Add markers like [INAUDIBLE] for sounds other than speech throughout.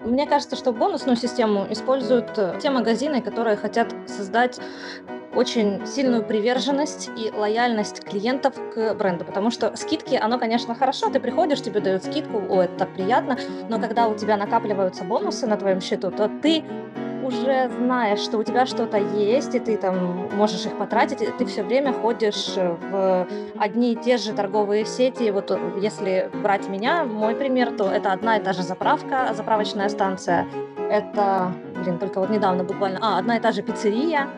Мне кажется, что бонусную систему используют э, те магазины, которые хотят создать очень сильную приверженность и лояльность клиентов к бренду, потому что скидки, оно, конечно, хорошо, ты приходишь, тебе дают скидку, о, это так приятно, но когда у тебя накапливаются бонусы на твоем счету, то ты уже знаешь, что у тебя что-то есть, и ты там можешь их потратить, ты все время ходишь в одни и те же торговые сети. Вот э, если брать меня, мой пример, то это одна и та же заправка, заправочная станция. Это, блин, только вот недавно буквально, а, одна и та же пиццерия,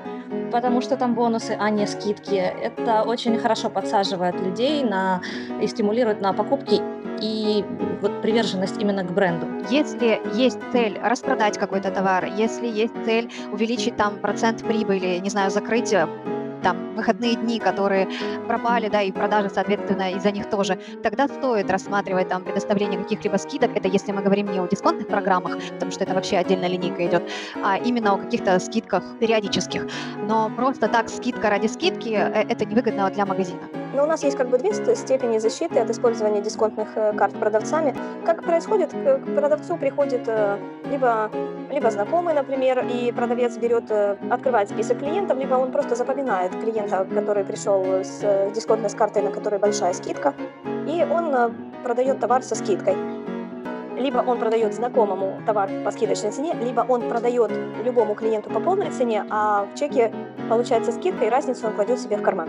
потому что там бонусы, а не скидки. Это очень хорошо подсаживает людей на, и стимулирует на покупки и вот приверженность именно к бренду. Если есть цель распродать какой-то товар, если есть цель увеличить там процент прибыли, не знаю, закрыть э, там выходные дни, которые пропали, да, и продажи, соответственно, из-за них тоже, тогда стоит рассматривать там предоставление каких-либо скидок. Это если мы говорим не о дисконтных программах, потому что это вообще отдельная линейка идет, а именно о каких-то скидках периодических. Но просто так скидка ради скидки э, это невыгодно для магазина. Но у нас есть как бы две степени защиты от использования дисконтных э, карт продавцами. Как происходит, к продавцу приходит э, либо, либо знакомый, например, и продавец берет, открывает список клиентов, либо он просто запоминает клиента, который пришел с дисконтной с картой, на которой большая скидка, и он продает товар со скидкой либо он продает знакомому товар по скидочной цене, либо он продает любому клиенту по полной цене, а в чеке получается скидка, и разницу он кладет себе в карман.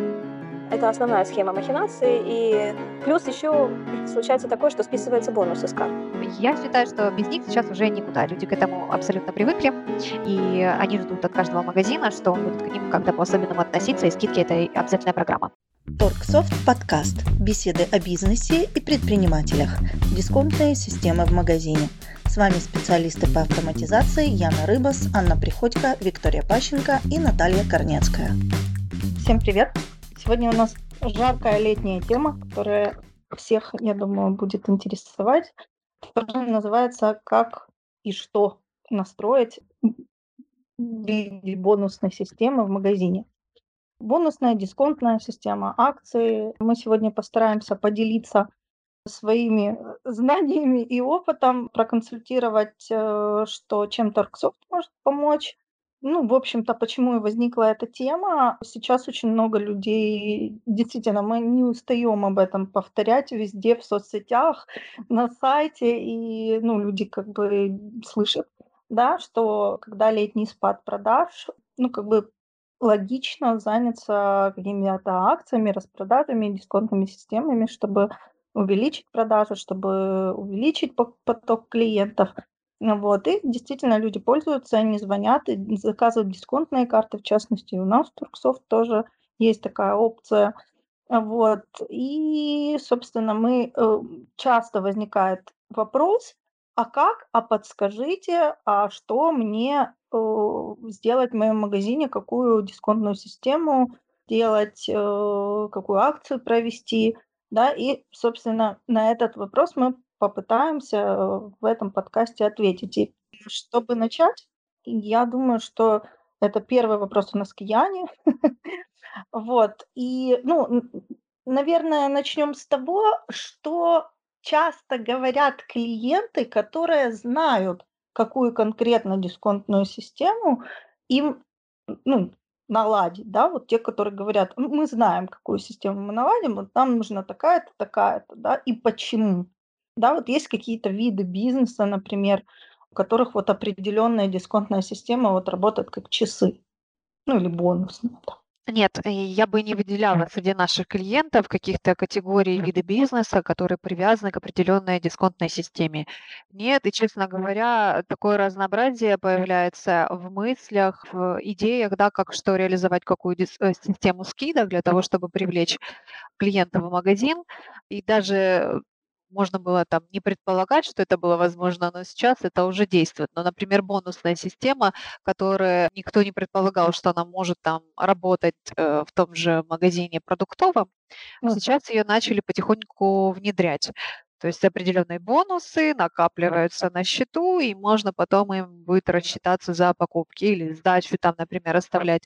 Это основная схема махинации. И плюс еще случается такое, что списывается бонус из карт. Я считаю, что без них сейчас уже никуда. Люди к этому абсолютно привыкли. И они ждут от каждого магазина, что он будет к ним как-то по-особенному относиться. И скидки – это обязательная программа. Торксофт подкаст. Беседы о бизнесе и предпринимателях. Дисконтные системы в магазине. С вами специалисты по автоматизации Яна Рыбас, Анна Приходько, Виктория Пащенко и Наталья Корнецкая. Всем привет! Сегодня у нас жаркая летняя тема, которая всех, я думаю, будет интересовать. Которая называется «Как и что настроить в виде бонусной системы в магазине». Бонусная, дисконтная система, акции. Мы сегодня постараемся поделиться своими знаниями и опытом, проконсультировать, э, что чем Торксофт может помочь, ну, в общем-то, почему и возникла эта тема. Сейчас очень много людей, действительно, мы не устаем об этом повторять везде, в соцсетях, на сайте, и, ну, люди как бы слышат, да, что когда летний спад продаж, ну, как бы логично заняться какими-то акциями, распродажами, дисконтными системами, чтобы увеличить продажи, чтобы увеличить поток клиентов – вот, и действительно люди пользуются, они звонят и заказывают дисконтные карты, в частности, у нас в Турксофт тоже есть такая опция. Вот, и, собственно, мы э, часто возникает вопрос, а как, а подскажите, а что мне сделать в моем магазине, какую дисконтную систему делать, э, какую акцию провести, да, и, собственно, на этот вопрос мы попытаемся э, в этом подкасте ответить. И чтобы начать, я думаю, что это первый вопрос у нас к Яне. [LAUGHS] Вот. И, ну, наверное, начнем с того, что часто говорят клиенты, которые знают, какую конкретно дисконтную систему им ну, наладить, да, вот те, которые говорят, мы знаем, какую систему мы наладим, вот нам нужна такая-то, такая-то, да, и почему. Да, вот есть какие-то виды бизнеса, например, у которых вот определенная дисконтная система вот работает как часы, ну или бонусная. Да. Нет, я бы не выделяла среди наших клиентов каких-то категорий вида бизнеса, которые привязаны к определенной дисконтной системе. Нет, и, честно говоря, такое разнообразие появляется в мыслях, в идеях, да, как что реализовать, какую э, систему скидок для того, чтобы привлечь клиента в магазин. И даже можно было там не предполагать, что это было возможно, но сейчас это уже действует. Но, например, бонусная система, которая никто не предполагал, что она может там работать э, в том же магазине продуктовом, mm. сейчас ее начали потихоньку внедрять. То есть определенные бонусы накапливаются на счету, и можно потом им будет рассчитаться за покупки или сдачу там, например, оставлять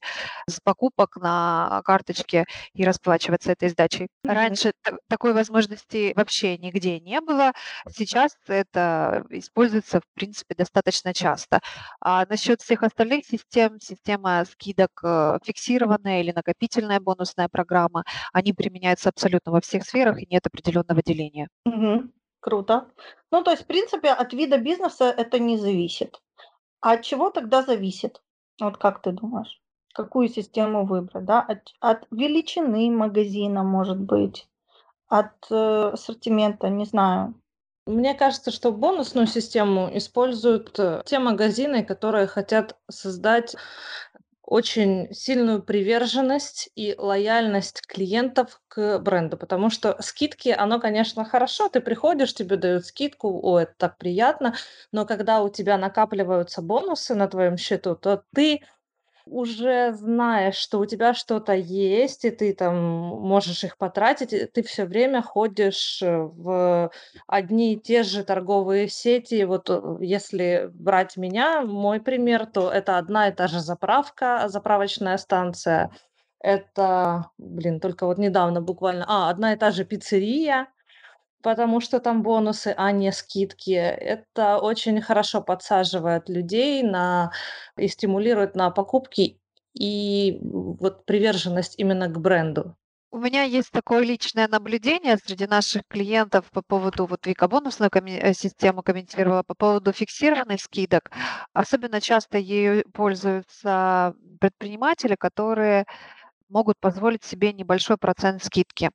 с покупок на карточке и расплачиваться этой сдачей. Раньше такой возможности вообще нигде не было. Сейчас это используется, в принципе, достаточно часто. А насчет всех остальных систем, система скидок э, фиксированная или накопительная бонусная программа, они применяются абсолютно во всех сферах и нет определенного деления. Угу. Круто. Ну, то есть, в принципе, от вида бизнеса это не зависит. А от чего тогда зависит? Вот как ты думаешь? Какую систему выбрать? Да? От, от величины магазина, может быть, от э, ассортимента, не знаю. Мне кажется, что бонусную систему используют э, те магазины, которые хотят создать очень сильную приверженность и лояльность клиентов к бренду, потому что скидки, оно, конечно, хорошо, ты приходишь, тебе дают скидку, о, это так приятно, но когда у тебя накапливаются бонусы на твоем счету, то ты уже знаешь, что у тебя что-то есть, и ты там можешь их потратить, ты все время ходишь э, в одни и те же торговые сети. Вот э, если брать меня, мой пример, то это одна и та же заправка, заправочная станция. Это, блин, только вот недавно буквально, а, одна и та же пиццерия, потому что там бонусы, а не скидки. Это очень хорошо подсаживает людей на и стимулирует на покупки и вот приверженность именно к бренду. У меня есть такое личное наблюдение среди наших клиентов по поводу, вот Вика бонусную коми- э, систему комментировала, по поводу фиксированных скидок. Особенно часто ею пользуются предприниматели, которые могут позволить себе небольшой процент скидки.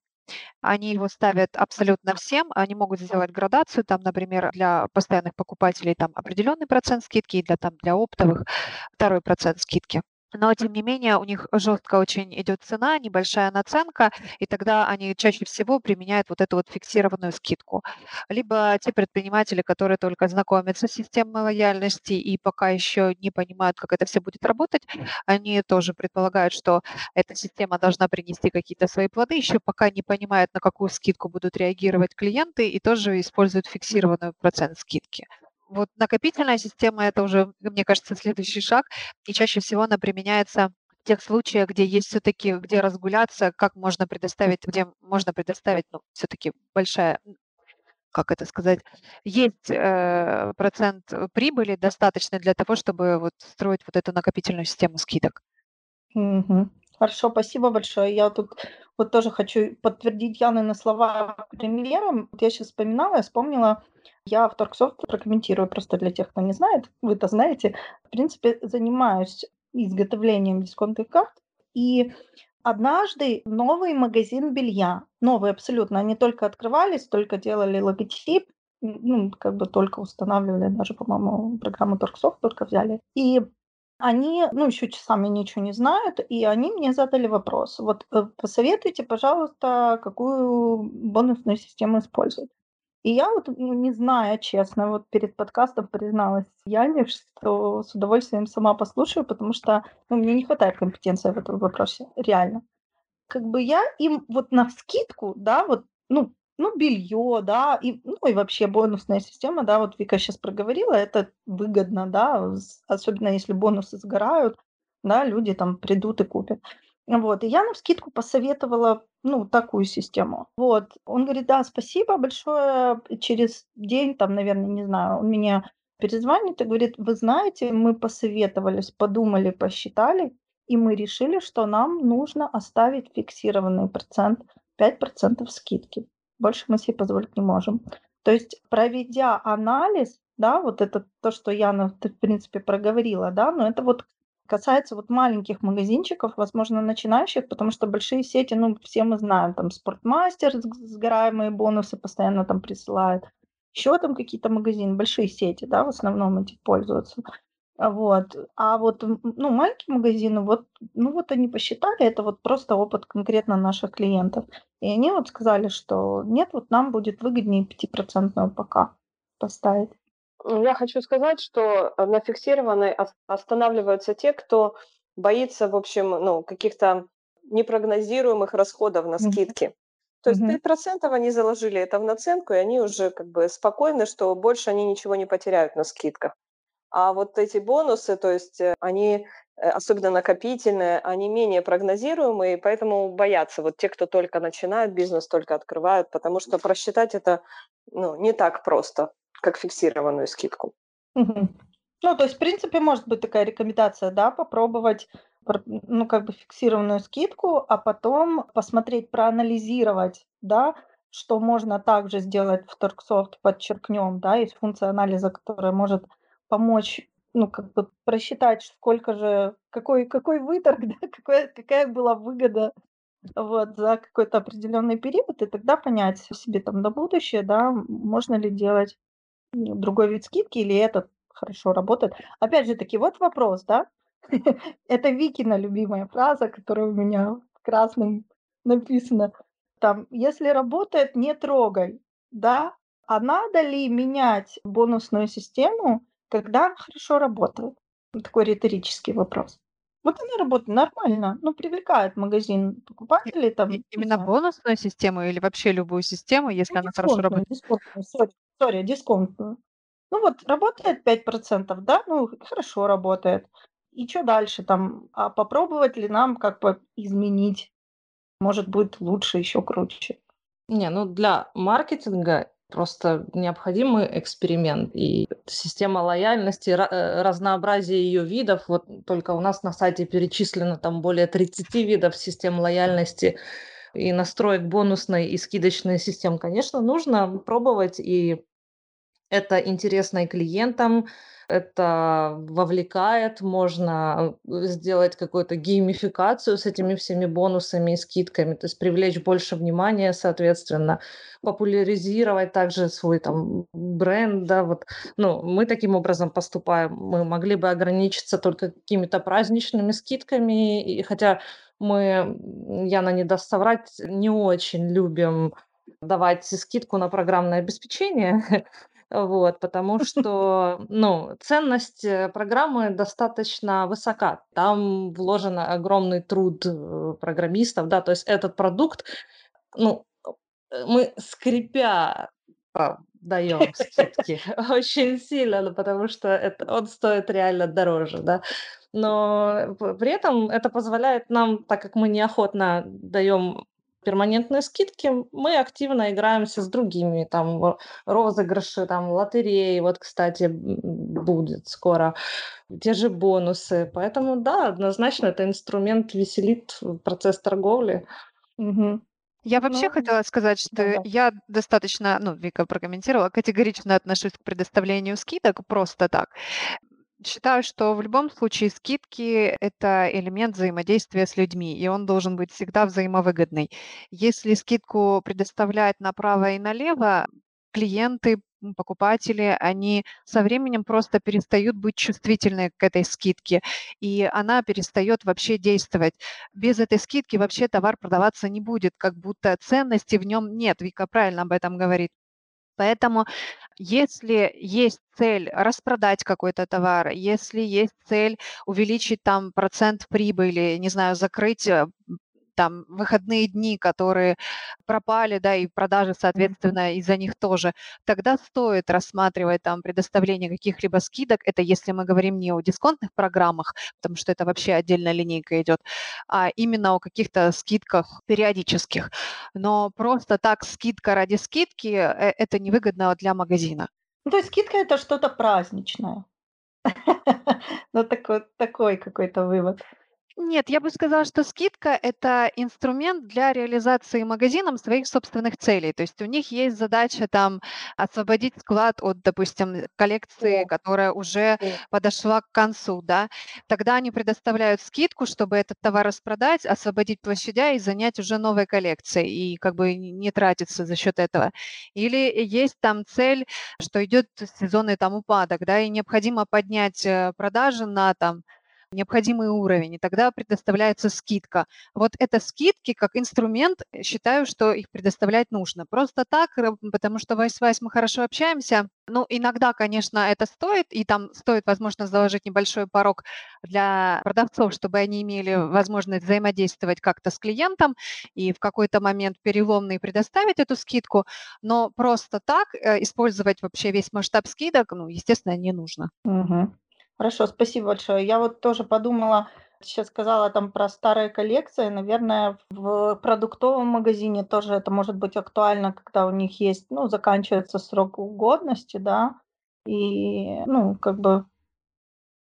Они его ставят абсолютно всем. Они могут сделать градацию, там, например, для постоянных покупателей там определенный процент скидки, и для, там, для оптовых второй процент скидки но тем не менее у них жестко очень идет цена, небольшая наценка, и тогда они чаще всего применяют вот эту вот фиксированную скидку. Либо те предприниматели, которые только знакомятся с системой лояльности и пока еще не понимают, как это все будет работать, они тоже предполагают, что эта система должна принести какие-то свои плоды, еще пока не понимают, на какую скидку будут реагировать клиенты, и тоже используют фиксированную процент скидки. Вот накопительная система– это уже, мне кажется, следующий шаг, и чаще всего она применяется в тех случаях, где есть все-таки, где разгуляться, как можно предоставить, где можно предоставить, ну, все-таки большая как это сказать, есть э, процент прибыли достаточный для того, чтобы вот строить вот эту накопительную систему скидок. Угу. Хорошо, спасибо большое. Я тут вот тоже хочу подтвердить Яны на слова примером. Вот я сейчас вспоминала, я вспомнила, я в Торксофт прокомментирую просто для тех, кто не знает, вы это знаете. В принципе, занимаюсь изготовлением дисконтных карт. И однажды новый магазин белья, новый абсолютно, они только открывались, только делали логотип, ну, как бы только устанавливали, даже, по-моему, программу Торксофт только взяли. И они, ну, еще часами ничего не знают, и они мне задали вопрос. Вот э, посоветуйте, пожалуйста, какую бонусную систему использовать. И я вот, ну, не зная, честно, вот перед подкастом призналась Яне, что с удовольствием сама послушаю, потому что ну, мне не хватает компетенции в этом вопросе, реально. Как бы я им вот на скидку, да, вот, ну, ну, белье, да, и, ну, и вообще бонусная система, да, вот Вика сейчас проговорила, это выгодно, да, особенно если бонусы сгорают, да, люди там придут и купят. Вот, и я на скидку посоветовала, ну, такую систему. Вот, он говорит, да, спасибо большое, через день, там, наверное, не знаю, он меня перезвонит и говорит, вы знаете, мы посоветовались, подумали, посчитали, и мы решили, что нам нужно оставить фиксированный процент, 5% скидки. Больше мы себе позволить не можем. То есть, проведя анализ, да, вот это то, что Яна, в принципе, проговорила, да, но это вот касается вот маленьких магазинчиков, возможно, начинающих, потому что большие сети, ну, все мы знаем, там, Спортмастер, сгораемые бонусы постоянно там присылают, еще там какие-то магазины, большие сети, да, в основном эти пользуются. Вот. А вот, ну, маленькие магазины, вот, ну, вот они посчитали, это вот просто опыт конкретно наших клиентов. И они вот сказали, что нет, вот нам будет выгоднее 5% пока поставить. Я хочу сказать, что э, на фиксированной останавливаются те, кто боится, в общем, ну, каких-то непрогнозируемых расходов на скидки. То есть Мгм. 5% они заложили это в наценку, и они уже как бы спокойны, что больше они ничего не потеряют на скидках. А вот эти бонусы, то есть э, они, э, особенно накопительные, они менее прогнозируемые, поэтому боятся вот те, кто только начинают бизнес, только открывают, потому что просчитать это ну, не так просто, как фиксированную скидку. Мгм. Ну, то есть, в принципе, может быть такая рекомендация, да, попробовать ну, как бы фиксированную скидку, а потом посмотреть, проанализировать, да, что можно также сделать в Торксофт, подчеркнем, да, есть функция анализа, которая может помочь, ну, как бы просчитать, сколько же, какой, какой выторг, [LAUGHS] да, какая, какая была выгода вот, за какой-то определенный период, и тогда понять себе там на будущее, да, можно ли делать другой вид скидки или этот хорошо работает. Опять же таки, вот вопрос, да, [LAUGHS] это Викина любимая фраза, которая у меня красным написана. Там, если работает, не трогай, да? А надо ли менять бонусную систему, когда хорошо работает? Такой риторический вопрос. Вот она работает нормально, ну, привлекает магазин покупателей. Там, Именно бонусную систему или вообще любую систему, если ну, она хорошо работает? Дисконтную, сори, сори, дисконтную. Ну вот, работает 5%, да, ну, хорошо работает. И что дальше там? А попробовать ли нам как бы изменить? Может, будет лучше, еще круче. Не, ну для маркетинга просто необходимый эксперимент. И система лояльности, э, разнообразие ее видов. Вот только у нас на сайте перечислено там более 30 видов систем лояльности и настроек бонусной и скидочной систем. Конечно, нужно пробовать, и это интересно и клиентам, это вовлекает, можно э, сделать какую-то геймификацию с этими всеми бонусами и скидками, то есть привлечь больше внимания, соответственно, популяризировать также свой там бренд, да, вот, ну, мы таким образом поступаем, мы могли бы ограничиться только какими-то праздничными скидками, и хотя мы, Яна не даст соврать, не очень любим давать скидку на программное обеспечение, [LAUGHS] Вот, потому [LAUGHS] что, ну, ценность э, программы достаточно высока. Там вложен огромный труд э, программистов, да, то есть этот продукт, ну, э, мы скрипя а, даем скидки [LAUGHS] [LAUGHS] очень сильно, ну, потому что это, он стоит реально дороже, да. Но при этом это позволяет нам, так как мы неохотно даем перманентные скидки, мы активно играемся с другими, там, розыгрыши, там, лотереи, вот, кстати, будет скоро, те же бонусы. Поэтому, да, однозначно, это инструмент веселит процесс торговли. Угу. Я вообще ну, хотела сказать, что да, я достаточно, ну, Вика прокомментировала, категорично отношусь к предоставлению скидок просто так. Считаю, что в любом случае скидки– это элемент взаимодействия с людьми, и он должен быть всегда взаимовыгодный. Если скидку предоставляют направо и налево, клиенты, покупатели, они со временем просто перестают быть чувствительны к этой скидке, и она перестает вообще действовать. Без этой скидки вообще товар продаваться не будет, как будто ценности в нем нет. Вика правильно об этом говорит. Поэтому если есть цель распродать какой-то товар, если есть цель увеличить там процент прибыли, не знаю, закрыть э, там выходные дни, которые пропали, да, и продажи, соответственно, из-за них тоже, тогда стоит рассматривать там предоставление каких-либо скидок. Это если мы говорим не о дисконтных программах, потому что это вообще отдельная линейка идет, а именно о каких-то скидках периодических. Но просто так скидка ради скидки э, это невыгодно для магазина. Ну, то есть скидка это что-то праздничное. [LAUGHS] Ну, такой, такой какой-то вывод. Нет, я бы сказала, что скидка– это инструмент для реализации магазином своих собственных целей. То есть у них есть задача там освободить склад от, допустим, коллекции, которая уже подошла к концу, да. Тогда они предоставляют скидку, чтобы этот товар распродать, освободить площадя и занять уже новой коллекцией и как бы не тратиться за счет этого. Или есть там цель, что идет сезонный там упадок, да, и необходимо поднять э, продажи на там необходимый уровень, и тогда предоставляется скидка. Вот это скидки как инструмент, э, считаю, что их предоставлять нужно. Просто так, потому что вась-вась мы хорошо общаемся. Ну, иногда, конечно, это стоит, и там стоит, возможно, заложить небольшой порог для продавцов, чтобы они имели возможность взаимодействовать как-то с клиентом и в какой-то момент переломный предоставить эту скидку, но просто так э, использовать вообще весь масштаб скидок, ну, естественно, не нужно. Угу. Хорошо, спасибо большое. Я вот тоже подумала, сейчас сказала там про старые коллекции. Наверное, в продуктовом магазине тоже это может быть актуально, когда у них есть, ну, заканчивается срок годности, да, и, ну, как бы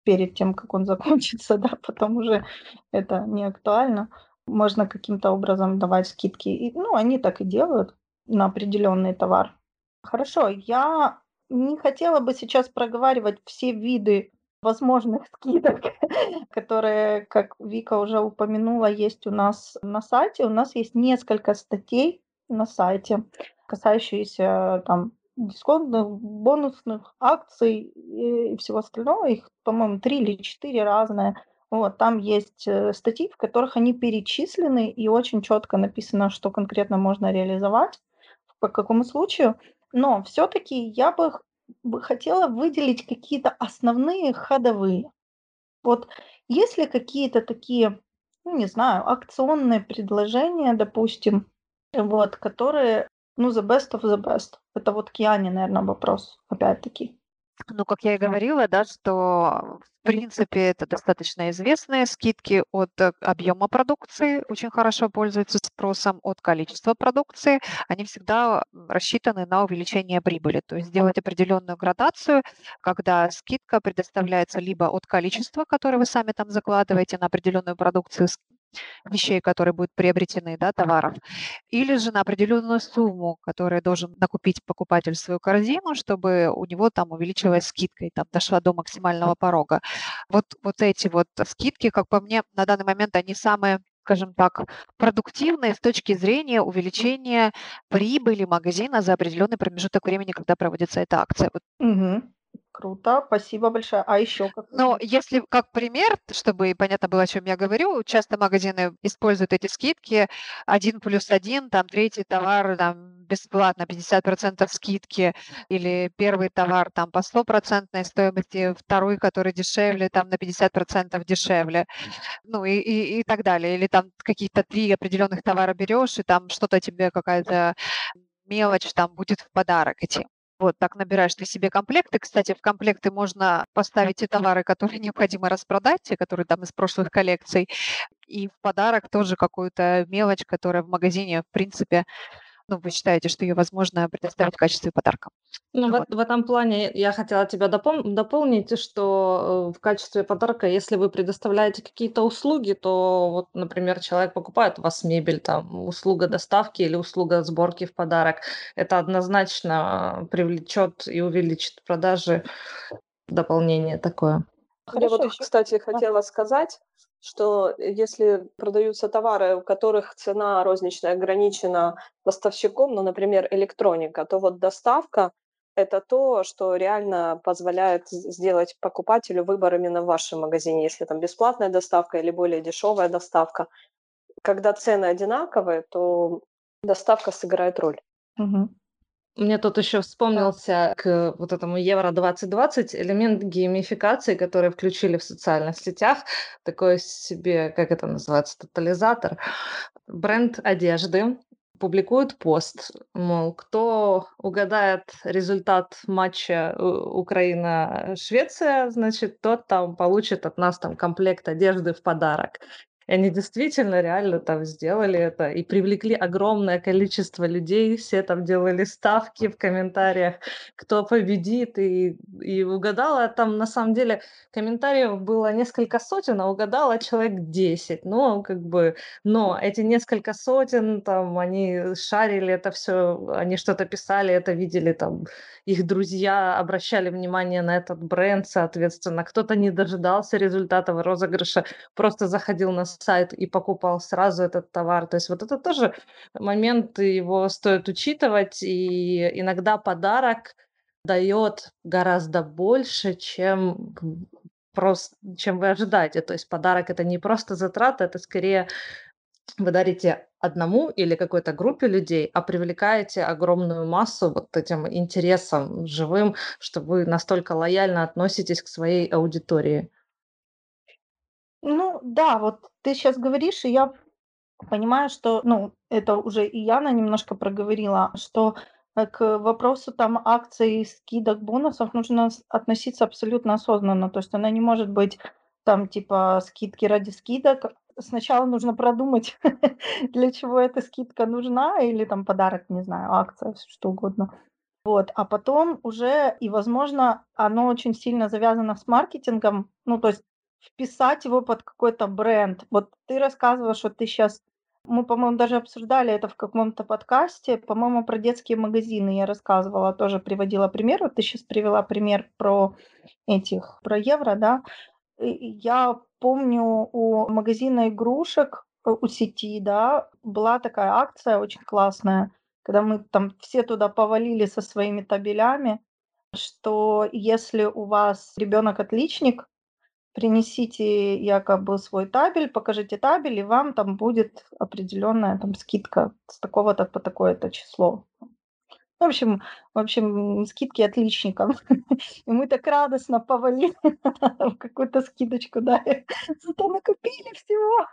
перед тем, как он [LAUGHS] закончится, да, потом уже это не актуально. Можно каким-то образом давать скидки. И, ну, они так и делают на определенный товар. Хорошо, я не хотела бы сейчас проговаривать все виды возможных [LAUGHS] скидок, которые, как Вика уже упомянула, есть у нас на сайте. У нас есть несколько статей на сайте, касающиеся там дисконтных, бонусных акций и всего остального. Их, по-моему, три или четыре разные. Вот, там есть э, статьи, в которых они перечислены и очень четко написано, что конкретно можно реализовать, по какому случаю. Но все-таки я бы бы хотела выделить какие-то основные ходовые. Вот есть ли какие-то такие, ну, не знаю, акционные предложения, допустим, вот, которые, ну, the best of the best. Это вот к наверное, вопрос, опять-таки. Ну, как я и говорила, да, что в принципе это достаточно известные скидки от э, объема продукции, очень хорошо пользуются спросом от количества продукции. Они всегда рассчитаны на увеличение прибыли, то есть сделать определенную градацию, когда скидка предоставляется либо от количества, которое вы сами там закладываете на определенную продукцию, вещей, которые будут приобретены, да, товаров, или же на определенную сумму, которую должен накупить покупатель в свою корзину, чтобы у него там увеличилась скидка и там дошла до максимального порога. Вот, вот эти вот скидки, как по мне, на данный момент они самые скажем так, продуктивные с точки зрения увеличения прибыли магазина за определенный промежуток времени, когда проводится эта акция. Вот. Угу. Круто, спасибо большое. А еще как? Но если как пример, чтобы понятно было, о чем я говорю, часто магазины используют эти скидки один плюс один, там третий товар там бесплатно, 50% скидки, или первый товар там по стопроцентной стоимости, второй, который дешевле, там на 50% дешевле, ну и, и, и так далее. Или там какие-то три определенных товара берешь, и там что-то тебе какая-то мелочь там будет в подарок идти. Вот так набираешь ты себе комплекты. Кстати, в комплекты можно поставить те товары, которые [LAUGHS] необходимо распродать, те, которые там из прошлых коллекций, и в подарок тоже какую-то мелочь, которая в магазине, в принципе, ну, вы считаете, что ее возможно предоставить в качестве подарка. Ну, вот. в, в этом плане я хотела тебя допол- дополнить, что э, в качестве подарка, если вы предоставляете какие-то услуги, то вот, например, человек покупает у вас мебель, там, услуга доставки или услуга сборки в подарок, это однозначно привлечет и увеличит продажи дополнение такое. Я вот, кстати, хотела сказать, что если продаются товары, у которых цена розничная ограничена поставщиком, ну, например, электроника, то вот доставка – это то, что реально позволяет сделать покупателю выбор именно в вашем магазине, если там бесплатная доставка или более дешевая доставка. Когда цены одинаковые, то доставка сыграет роль. Угу. Мне тут еще вспомнился к вот этому Евро 2020 элемент геймификации, который включили в социальных сетях. Такой себе, как это называется, тотализатор. Бренд одежды публикует пост, мол, кто угадает результат матча Украина-Швеция, значит, тот там получит от нас там комплект одежды в подарок. И они действительно реально там сделали это и привлекли огромное количество людей. Все там делали ставки в комментариях, кто победит. И, и угадала там на самом деле комментариев было несколько сотен, а угадала человек 10. Ну, как бы, но эти несколько сотен, там, они шарили это все, они что-то писали, это видели там их друзья обращали внимание на этот бренд, соответственно, кто-то не дожидался результатов розыгрыша, просто заходил на сайт и покупал сразу этот товар. То есть вот это тоже момент, его стоит учитывать, и иногда подарок дает гораздо больше, чем просто, чем вы ожидаете. То есть подарок это не просто затрата, это скорее вы дарите одному или какой-то группе людей, а привлекаете огромную массу вот этим интересом живым, что вы настолько лояльно относитесь к своей аудитории. Ну да, вот ты сейчас говоришь, и я понимаю, что, ну, это уже и Яна немножко проговорила, что э, к вопросу там акций, скидок, бонусов нужно относиться абсолютно осознанно. То есть она не может быть там типа скидки ради скидок. Сначала нужно продумать, [LAUGHS] для чего эта скидка нужна, или там подарок, не знаю, акция, что угодно. Вот, а потом уже, и, возможно, оно очень сильно завязано с маркетингом, ну, то есть вписать его под какой-то бренд. Вот ты рассказывала, что ты сейчас мы, по-моему, даже обсуждали это в каком-то подкасте, по-моему, про детские магазины я рассказывала, тоже приводила пример. Вот ты сейчас привела пример про этих, про евро, да. Я помню у магазина игрушек, э, у сети, да, была такая акция очень классная, когда мы там все туда повалили со своими табелями, что если у вас ребенок отличник, принесите якобы свой табель, покажите табель, и вам там будет определенная там скидка с такого-то по такое-то число. В общем, в общем, скидки отличникам. [LAUGHS] И мы так радостно повалили [LAUGHS] какую-то скидочку, да. [LAUGHS] Зато накупили всего.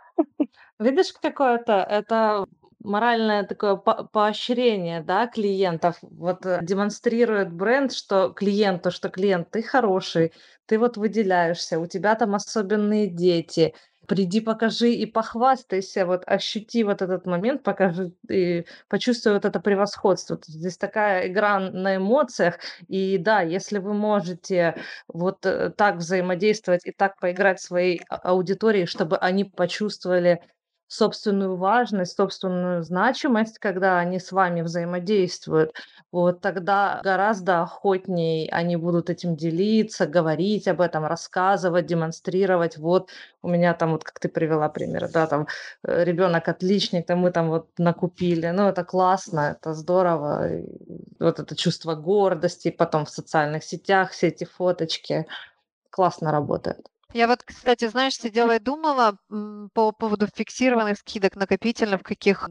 Видишь, какое-то это моральное такое поощрение, да, клиентов. Вот э, демонстрирует бренд, что клиенту, что клиент, ты хороший, ты вот выделяешься, у тебя там особенные дети, приди, покажи и похвастайся, вот ощути вот этот момент, покажи и почувствуй вот это превосходство. Здесь такая игра на эмоциях, и да, если вы можете вот э, так взаимодействовать и так поиграть своей а, аудиторией, чтобы они почувствовали собственную важность, собственную значимость, когда они с вами взаимодействуют, вот тогда гораздо охотнее они будут этим делиться, говорить об этом, рассказывать, демонстрировать. Вот у меня там, вот как ты привела пример, да, там э, ребенок отличник, там мы там вот накупили. Ну, это классно, это здорово. Вот это чувство гордости, потом в социальных сетях все эти фоточки классно работают. Я вот, кстати, знаешь, сидела и думала по поводу фиксированных скидок накопительных, каких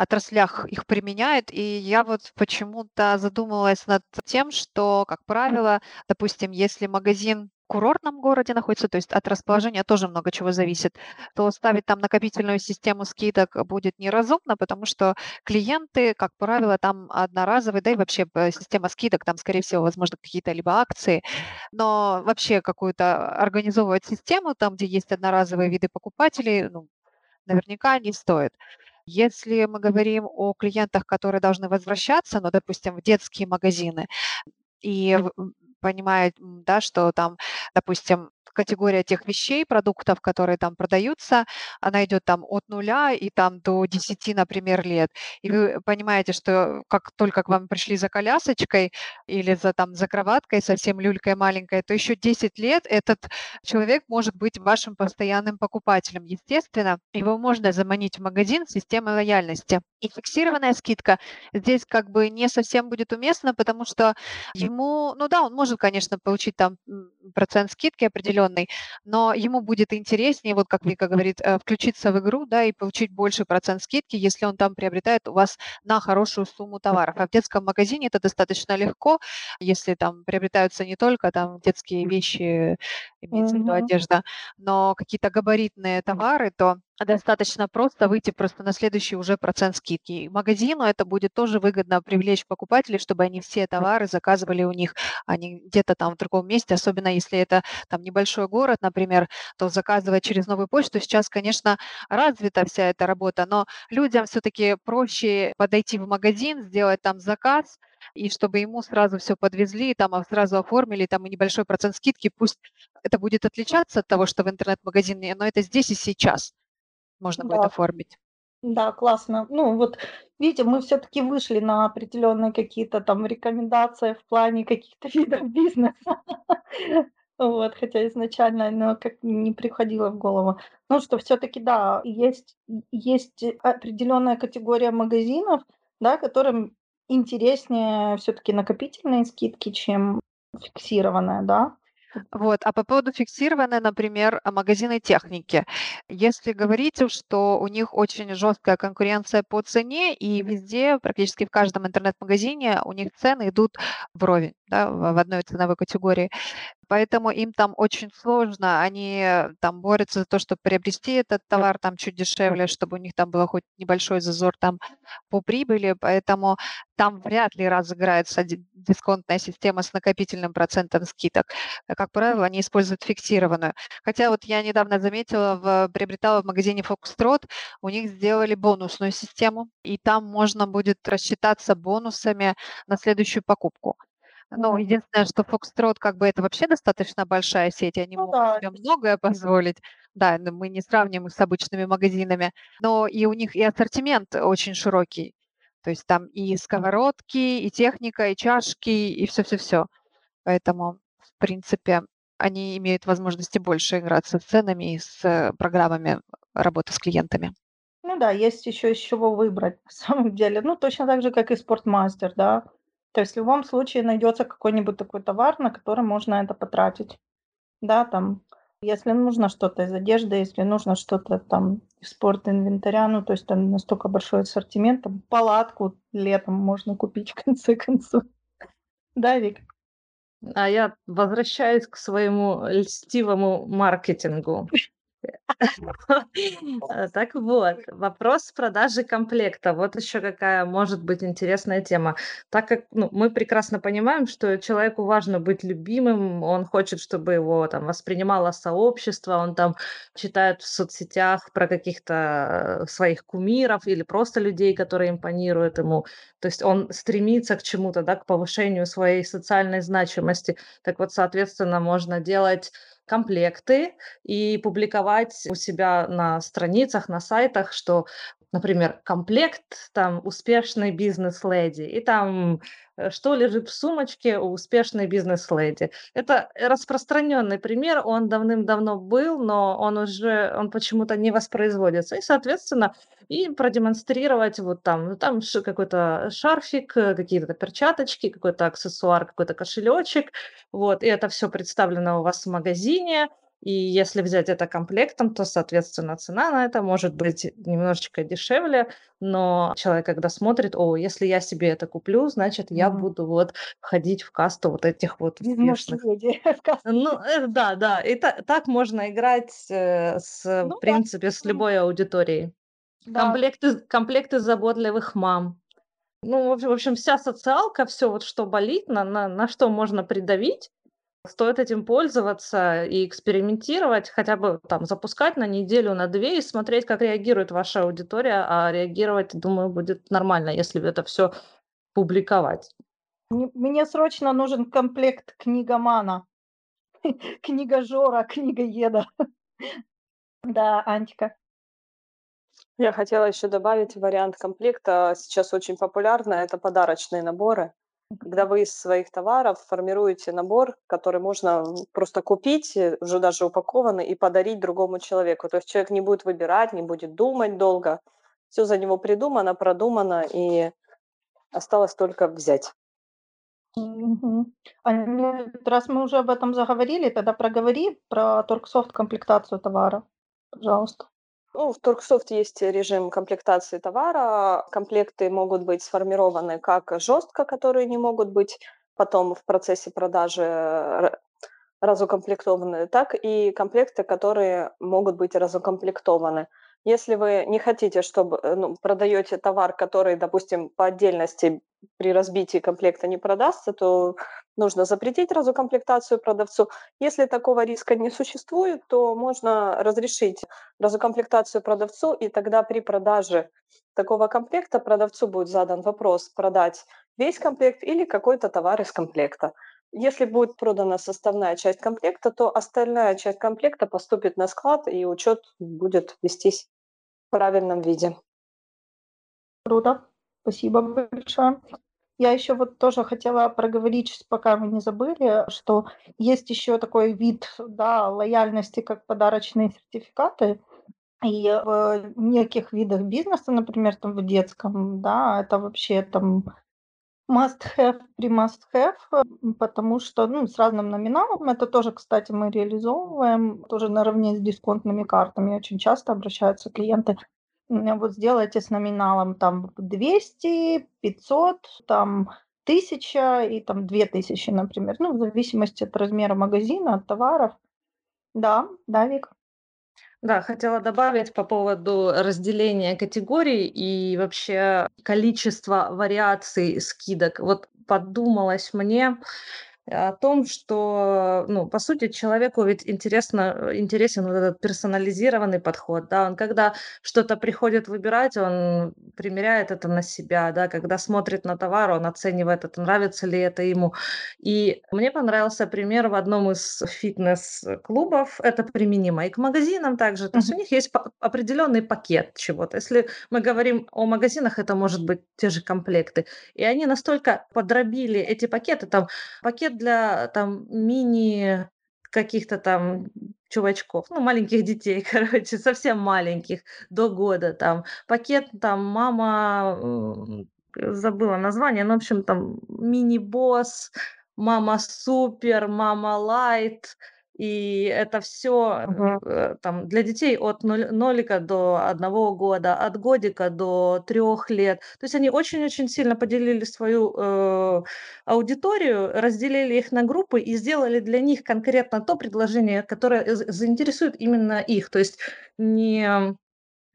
отраслях их применяют. И я вот почему-то задумалась над тем, что, как правило, допустим, если магазин курортном городе находится, то есть от расположения тоже много чего зависит, то ставить там накопительную систему скидок будет неразумно, потому что клиенты, как правило, там одноразовые, да и вообще э, система скидок, там, скорее всего, возможно, какие-то либо акции, но вообще какую-то организовывать систему, там, где есть одноразовые виды покупателей, ну, наверняка не стоит. Если мы говорим о клиентах, которые должны возвращаться, ну, допустим, в детские магазины, и понимает, да, что там, допустим, категория тех вещей, продуктов, которые там продаются, она идет там от нуля и там до 10, например, лет. И вы понимаете, что как только к вам пришли за колясочкой или за, там, за кроваткой совсем люлькой маленькой, то еще 10 лет этот человек может быть вашим постоянным покупателем. Естественно, его можно заманить в магазин системой лояльности. И фиксированная скидка здесь как бы не совсем будет уместна, потому что ему, ну да, он может, конечно, получить там процент скидки определенный, определенный, но ему будет интереснее, вот как Вика говорит, э, включиться в игру, да, и получить больше процент скидки, если он там приобретает у вас на хорошую сумму товаров. А в детском магазине это достаточно легко, если там приобретаются не только там детские вещи, имеется в виду одежда, но какие-то габаритные товары, то достаточно просто выйти просто на следующий уже процент скидки. И магазину это будет тоже выгодно привлечь покупателей, чтобы они все товары заказывали у них, а не где-то там в другом месте, особенно если это там небольшой город, например, то заказывать через новую почту. Сейчас, конечно, развита вся эта работа, но людям все-таки проще подойти в магазин, сделать там заказ, и чтобы ему сразу все подвезли, там а сразу оформили, там и небольшой процент скидки, пусть это будет отличаться от того, что в интернет-магазине, но это здесь и сейчас можно будет оформить. Да, классно. Ну вот, видите, мы все-таки вышли на определенные какие-то там рекомендации в плане каких-то [LAUGHS] видов бизнеса. Вот, хотя изначально оно как не приходило в голову. Ну, что все-таки, да, есть, есть определенная категория магазинов, да, которым интереснее все-таки накопительные скидки, чем фиксированная, да. Вот. А по поводу фиксированной, например, магазины техники. Если говорить, что у них очень жесткая конкуренция по цене, и везде, практически в каждом интернет-магазине у них цены идут вровень, да, в одной ценовой категории. Поэтому им там очень сложно, они там борются за то, чтобы приобрести этот товар там чуть дешевле, чтобы у них там был хоть небольшой зазор там по прибыли, поэтому там вряд ли разыграется дисконтная система с накопительным процентом скидок. Как правило, они используют фиксированную. Хотя вот я недавно заметила, в, приобретала в магазине Foxtrot, у них сделали бонусную систему, и там можно будет рассчитаться бонусами на следующую покупку. Ну, единственное, что Foxtrot как бы это вообще достаточно большая сеть, они Ну могут да. себе многое позволить. Да, но мы не сравним их с обычными магазинами. Но и у них и ассортимент очень широкий. То есть там и сковородки, и техника, и чашки, и все-все-все. Поэтому, в принципе, они имеют возможности больше играться с ценами и с программами работы с клиентами. Ну да, есть еще из чего выбрать [LAUGHS] на самом деле. Ну, точно так же, как и спортмастер, да. То есть в любом случае найдется какой-нибудь такой товар, на который можно это потратить. Да, там, если нужно что-то из одежды, если нужно что-то там из спорт-инвентаря, ну, то есть там настолько большой ассортимент, там палатку летом можно купить в конце концов. [LAUGHS] Да, Вик? А я возвращаюсь к своему льстивому маркетингу. Э, [LAUGHS] так вот, вопрос продажи комплекта. Вот еще какая может быть интересная тема. Так как ну, мы прекрасно понимаем, что человеку важно быть любимым, он хочет, чтобы его там воспринимало сообщество, он там читает в соцсетях про каких-то э, своих кумиров или просто людей, которые импонируют ему. То есть он стремится к чему-то, да, к повышению своей социальной значимости. Так вот, соответственно, можно делать комплекты и публиковать у себя на страницах, на сайтах, что, например, комплект там успешной бизнес-леди, и там что лежит в сумочке у успешной бизнес-леди. Это распространенный пример, он давным-давно был, но он уже, он почему-то не воспроизводится. И, соответственно, и продемонстрировать вот там, ну, там какой-то шарфик, э, какие-то перчаточки, какой-то аксессуар, какой-то кошелечек, вот, и это все представлено у вас в магазине. И если взять это комплектом, то, соответственно, цена на это может быть немножечко дешевле, но человек, когда смотрит, о, если я себе это куплю, значит, я Мгм. буду вот входить в касту вот этих вот успешных. Ну, э, да, да, и та- так можно играть э, с, Ну в да. принципе, с любой аудиторией. Да. Комплекты, комплекты заботливых мам. Ну, в общем- в общем, вся социалка, все вот что болит, на, на, на что можно придавить, стоит этим пользоваться и экспериментировать, хотя бы там запускать на неделю, на две и смотреть, как реагирует ваша аудитория, а реагировать, думаю, будет нормально, если это все публиковать. Мне срочно нужен комплект книгомана. [LAUGHS] Книгожора, книгоеда. [LAUGHS] Да, Антика. Я хотела еще добавить вариант комплекта. Сейчас очень популярно это подарочные наборы. Когда вы из своих товаров формируете набор, который можно просто купить, э, уже даже упакованный, и подарить другому человеку. То есть человек не будет выбирать, не будет думать долго. Все за него придумано, продумано, и осталось только взять. Ну, раз мы уже об этом заговорили, тогда проговори про торгсофт комплектацию товара, пожалуйста. Ну, в Торгсофт есть режим комплектации товара. Комплекты могут быть сформированы как жестко, которые не могут быть потом в процессе продажи ра- разукомплектованы, так и комплекты, которые могут быть разукомплектованы. Если вы не хотите, чтобы э, ну, продаете товар, который, допустим, по отдельности при разбитии комплекта не продастся, то нужно запретить разукомплектацию продавцу. Если такого риска не существует, то можно разрешить разукомплектацию продавцу, и тогда при продаже такого комплекта продавцу будет задан вопрос продать весь комплект или какой-то товар из комплекта. Если будет продана составная часть комплекта, то остальная часть комплекта поступит на склад, и учет будет вестись в правильном виде. Круто. Спасибо большое. Я еще вот тоже хотела проговорить, пока мы не забыли, что есть еще такой вид, да, лояльности, как подарочные сертификаты. И в неких видах бизнеса, например, там в детском, да, это вообще там must-have при must-have, потому что ну, с разным номиналом. Это тоже, кстати, мы реализовываем тоже наравне с дисконтными картами. Очень часто обращаются клиенты, вот сделайте с номиналом там 200, 500, там 1000 и там 2000, например. Ну, в зависимости от размера магазина, от товаров. Да, да, Вик. Да, хотела добавить по поводу разделения категорий и вообще количества вариаций скидок. Вот подумалось мне, о том, что, ну, по сути, человеку ведь интересно, интересен вот этот персонализированный подход, да, он когда что-то приходит выбирать, он примеряет это на себя, да, когда смотрит на товар, он оценивает это, нравится ли это ему. И мне понравился пример в одном из фитнес-клубов, это применимо и к магазинам также, то есть у них есть определенный пакет чего-то. Если мы говорим о магазинах, это может быть те же комплекты. И они настолько подробили эти пакеты, там пакет для там мини каких-то там чувачков, ну, маленьких детей, [LAUGHS] короче, совсем маленьких, до года, там, пакет, там, мама, забыла название, ну, в общем, там, мини-босс, мама супер, мама лайт, и это все Мгм. э, там для детей от нолика до одного года, от годика до трех лет. То есть они очень-очень сильно поделили свою э, аудиторию, разделили их на группы и сделали для них конкретно то предложение, которое заинтересует именно их. То есть не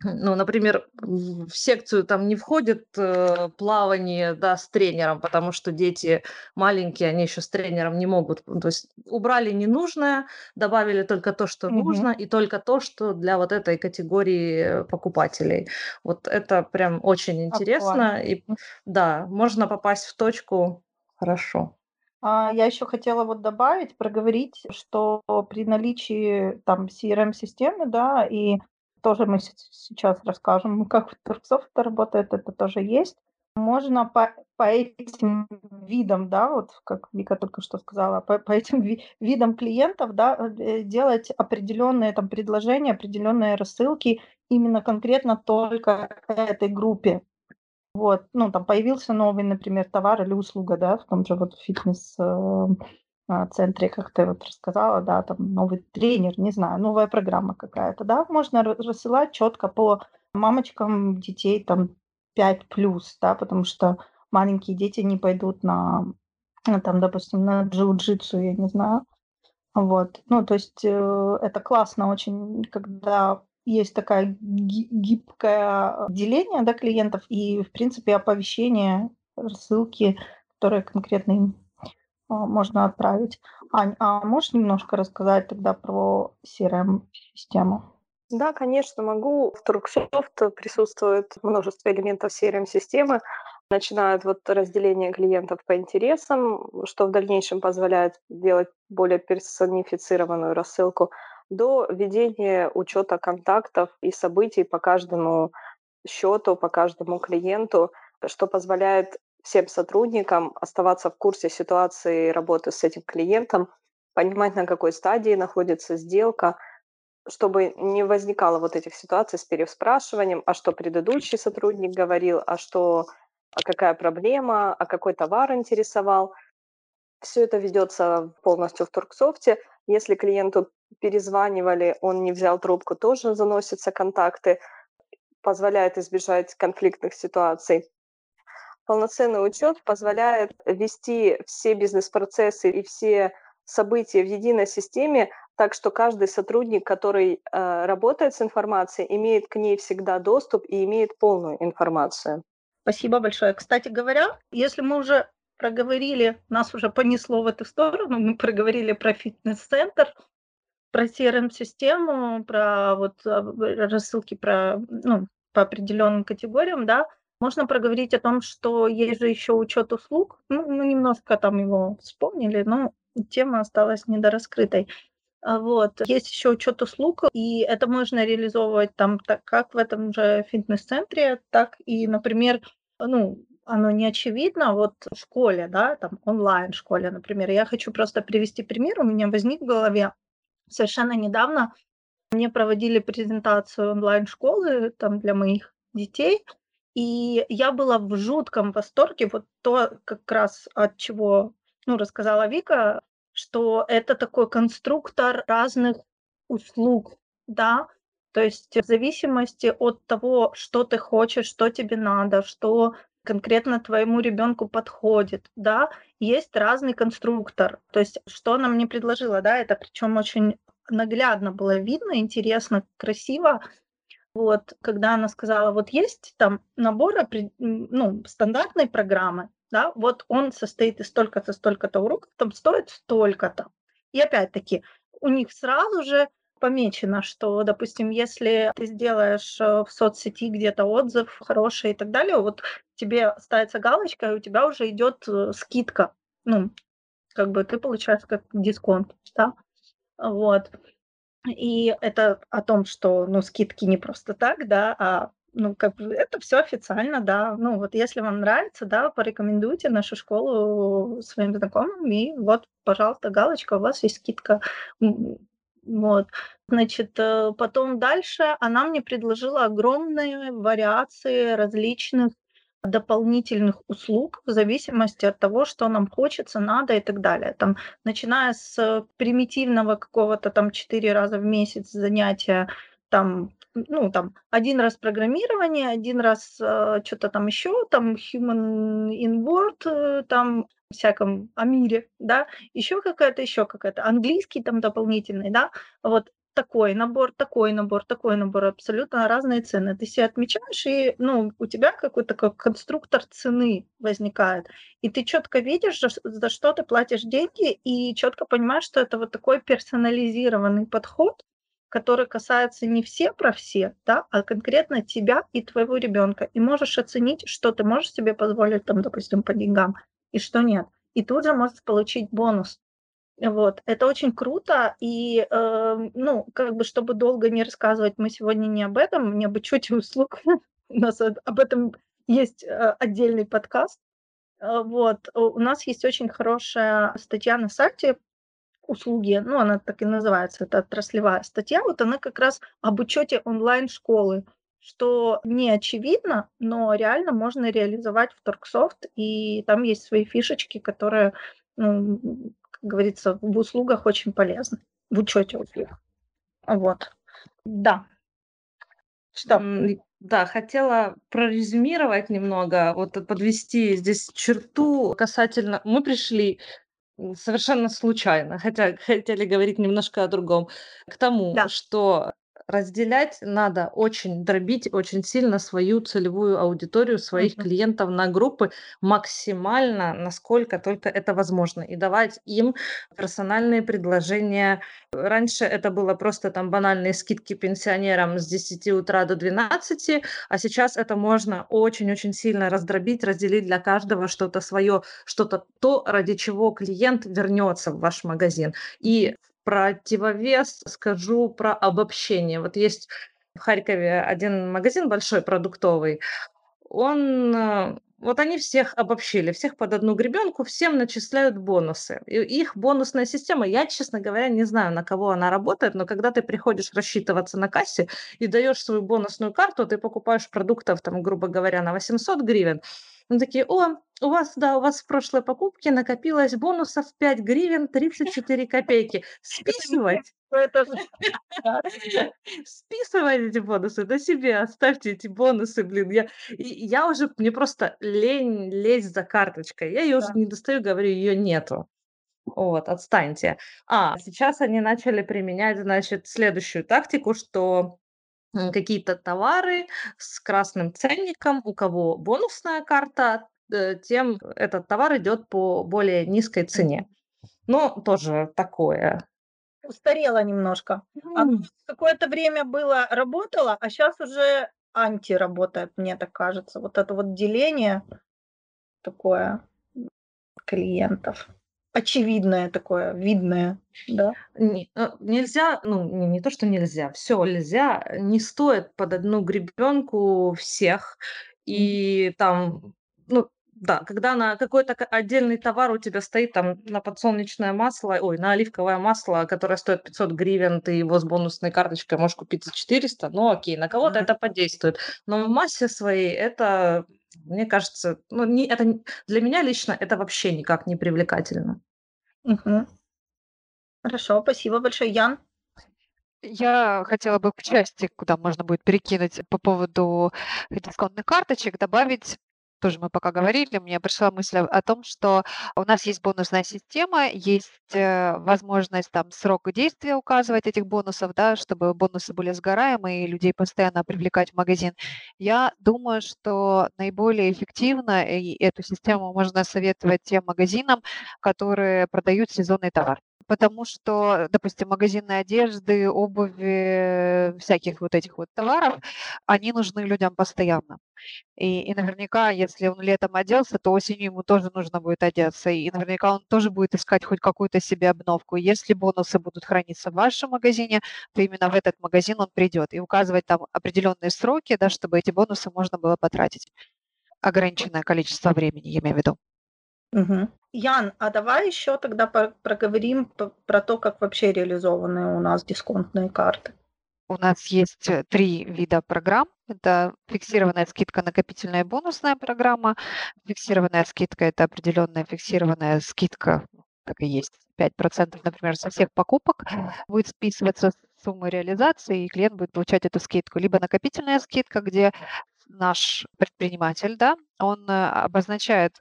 ну, например, в секцию там не входит э, плавание, да, с тренером, потому что дети маленькие, они еще с тренером не могут. Ну, То есть убрали ненужное, добавили только то, что Мгм. нужно, и только то, что для вот этой категории покупателей. Вот это прям очень интересно, и да, можно попасть в точку хорошо. А, я еще хотела вот добавить, проговорить, что при наличии там CRM-системы, да, и тоже мы сейчас расскажем, [LAUGHS] как в Турксофт работает, это тоже есть. Можно по, по этим видам, да, вот как Вика только что сказала, по, по этим ви- видам клиентов, да, э, делать определенные там предложения, определенные рассылки именно конкретно только этой группе. Вот, ну, там появился новый, например, товар или услуга, да, в том же вот фитнес э, центре, как ты вот рассказала, да, там новый тренер, не знаю, новая программа какая-то, да, можно ра- рассылать четко по мамочкам детей там 5 плюс, да, потому что маленькие дети не пойдут на, ну, там, допустим, на джиу-джитсу, я не знаю, вот, ну, то есть э, это классно очень, когда есть такая ги- гибкое деление, да, клиентов и, в принципе, оповещение, рассылки, которые конкретно им а, можно отправить. Ань, а можешь немножко рассказать тогда про CRM-систему? Да, конечно, могу. В Turksoft присутствует множество элементов CRM-системы. Начинают вот разделение клиентов по интересам, что в дальнейшем позволяет делать более персонифицированную рассылку, до ведения учета контактов и событий по каждому счету, по каждому клиенту, что позволяет всем сотрудникам оставаться в курсе ситуации работы с этим клиентом, понимать, на какой стадии находится сделка, чтобы не возникало вот этих ситуаций с переспрашиванием, а что предыдущий сотрудник говорил, а что, а какая проблема, а какой товар интересовал. Все это ведется полностью в Турксофте. Если клиенту перезванивали, он не взял трубку, тоже заносятся контакты, позволяет избежать конфликтных ситуаций. Полноценный учет позволяет вести все бизнес-процессы и все события в единой системе, так что каждый сотрудник, который э, работает с информацией, имеет к ней всегда доступ и имеет полную информацию. Спасибо большое. Кстати говоря, если мы уже проговорили, нас уже понесло в эту сторону, мы проговорили про фитнес-центр, про CRM-систему, про вот в- рассылки про, ну, по определенным категориям, да, можно проговорить о том, что есть же еще учет услуг. Ну, мы немножко там его вспомнили, но тема осталась недораскрытой. А, Вот. Есть еще учет услуг, и это можно реализовывать там так, как в этом же фитнес-центре, так и, например, ну, оно не очевидно, вот в школе, да, там онлайн-школе, например. Я хочу просто привести пример, у меня возник в голове совершенно недавно. Мне проводили презентацию онлайн-школы там для моих детей, И я была в жутком восторге, вот то как раз от чего ну, рассказала Вика, что это такой конструктор разных услуг, да, то есть в зависимости от того, что ты хочешь, что тебе надо, что конкретно твоему ребенку подходит, да, есть разный конструктор. То есть что она мне предложила, да, это причем очень наглядно было видно, интересно, красиво. Вот, когда она сказала, вот есть там набор ну, стандартной программы, да, вот он состоит из столько-то, столько-то уроков, там стоит столько-то. И опять-таки, у них сразу же помечено, что, допустим, если ты сделаешь э, в соцсети где-то отзыв хороший и так далее, вот тебе ставится галочка, и у тебя уже идет э, скидка. Ну, как бы ты получаешь как дисконт, да? Вот. И это о том, что, ну, скидки не просто так, да, а ну, как бы это все официально, да. Ну, вот если вам нравится, да, порекомендуйте нашу школу своим знакомым, и вот, пожалуйста, галочка, у вас есть скидка. Вот. Значит, э, потом дальше она мне предложила огромные вариации различных дополнительных услуг в зависимости от того, что нам хочется, надо и так далее. Там, начиная с примитивного какого-то там 4 раза в месяц занятия там, ну, там, один раз программирование, один раз э, что-то там еще, там, human in word, э, там, всяком о мире, да, еще какая-то, еще какая-то, английский там дополнительный, да, вот такой набор, такой набор, такой набор, абсолютно разные цены. Ты себе отмечаешь, и ну, у тебя какой-то как конструктор цены возникает. И ты четко видишь, за что ты платишь деньги, и четко понимаешь, что это вот такой персонализированный подход, который касается не все про все, да, а конкретно тебя и твоего ребенка. И можешь оценить, что ты можешь себе позволить, там, допустим, по деньгам, и что нет. И тут же можешь получить бонус. Вот, это очень круто, и, э, ну, как бы, чтобы долго не рассказывать, мы сегодня не об этом, не об учете услуг, у нас об этом есть э, отдельный подкаст. Э, вот, у нас есть очень хорошая статья на сайте услуги, ну, она так и называется, это отраслевая статья, вот она как раз об учете онлайн-школы, что не очевидно, но реально можно реализовать в Торксофт, и там есть свои фишечки, которые ну, говорится, в услугах очень полезны, в учете услуг. Вот. Да. Что? Да, хотела прорезюмировать немного, вот подвести здесь черту касательно... Мы пришли совершенно случайно, хотя хотели говорить немножко о другом, к тому, Да. что разделять надо очень, дробить очень сильно свою целевую аудиторию, своих Мгм. клиентов на группы максимально, насколько только это возможно, и давать им персональные предложения. Раньше это было просто там банальные скидки пенсионерам с 10 утра до 12, а сейчас это можно очень-очень сильно раздробить, разделить для каждого что-то свое, что-то то, ради чего клиент вернется в ваш магазин. И противовес скажу про обобщение. Вот есть в Харькове один магазин большой продуктовый. Он э, вот они всех обобщили, всех под одну гребенку, всем начисляют бонусы. И их бонусная система, я, честно говоря, не знаю, на кого она работает, но когда ты приходишь рассчитываться на кассе и даешь свою бонусную карту, ты покупаешь продуктов, там, грубо говоря, на 800 гривен, ну, такие, о, у вас, да, у вас в прошлой покупке накопилось бонусов 5 гривен 34 копейки. Списывать? [LAUGHS] Это же... [LAUGHS] Списывать эти бонусы, до себе оставьте эти бонусы, блин. Я, я уже, мне просто лень лезть за карточкой. Я ее уже не достаю, говорю, ее нету. Вот, отстаньте. А, сейчас они начали применять, значит, следующую тактику, что какие-то товары с красным ценником, у кого бонусная карта, э, тем этот товар идет по более низкой цене. Но тоже такое. Устарело немножко. Оно какое-то время было, работало, а сейчас уже анти работает, мне так кажется. Вот это вот деление такое клиентов очевидное такое, видное, да? Не, э, нельзя, ну, не, не то, что нельзя, все нельзя, не стоит под одну гребенку всех. И там, ну, да, когда на какой-то отдельный товар у тебя стоит там на подсолнечное масло, ой, на оливковое масло, которое стоит 500 гривен, ты его с бонусной карточкой можешь купить за 400, ну окей, на кого-то это подействует. Но в массе своей это, мне кажется, ну, не, это для меня лично это вообще никак не привлекательно. Угу. Хорошо, спасибо большое. Ян? Я хотела бы к части, куда можно будет перекинуть по поводу дисконтных карточек, добавить тоже мы пока говорили, мне пришла мысль о том, что у нас есть бонусная система, есть э, возможность там срок действия указывать этих бонусов, да, чтобы бонусы были сгораемы и людей постоянно привлекать в магазин. Я думаю, что наиболее эффективно и эту систему можно советовать тем магазинам, которые продают сезонный товар потому что, допустим, магазины одежды, обуви, всяких вот этих вот товаров, они нужны людям постоянно. И, и наверняка, если он летом оделся, то осенью ему тоже нужно будет одеться. И наверняка он тоже будет искать хоть какую-то себе обновку. Если бонусы будут храниться в вашем магазине, то именно в этот магазин он придет и указывать там определенные сроки, да, чтобы эти бонусы можно было потратить. Ограниченное количество времени, я имею в виду. Угу. Ян, а давай еще тогда проговорим про то, как вообще реализованы у нас дисконтные карты. У нас есть э, три вида программ. Это фиксированная скидка, накопительная и бонусная программа. Фиксированная скидка – это определенная фиксированная скидка, так и есть, 5%, например, со всех покупок будет списываться суммы реализации, и клиент будет получать эту скидку. Либо накопительная скидка, где наш предприниматель, да, он э, обозначает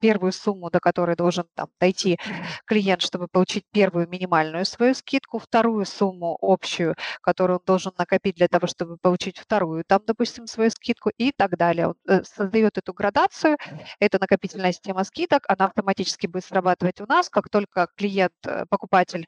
первую сумму, до которой должен там дойти клиент, чтобы получить первую минимальную свою скидку, вторую сумму общую, которую он должен накопить для того, чтобы получить вторую, там, допустим, свою скидку и так далее. Он э, создает эту градацию, это накопительная система скидок, она автоматически будет срабатывать у нас, как только клиент, э, покупатель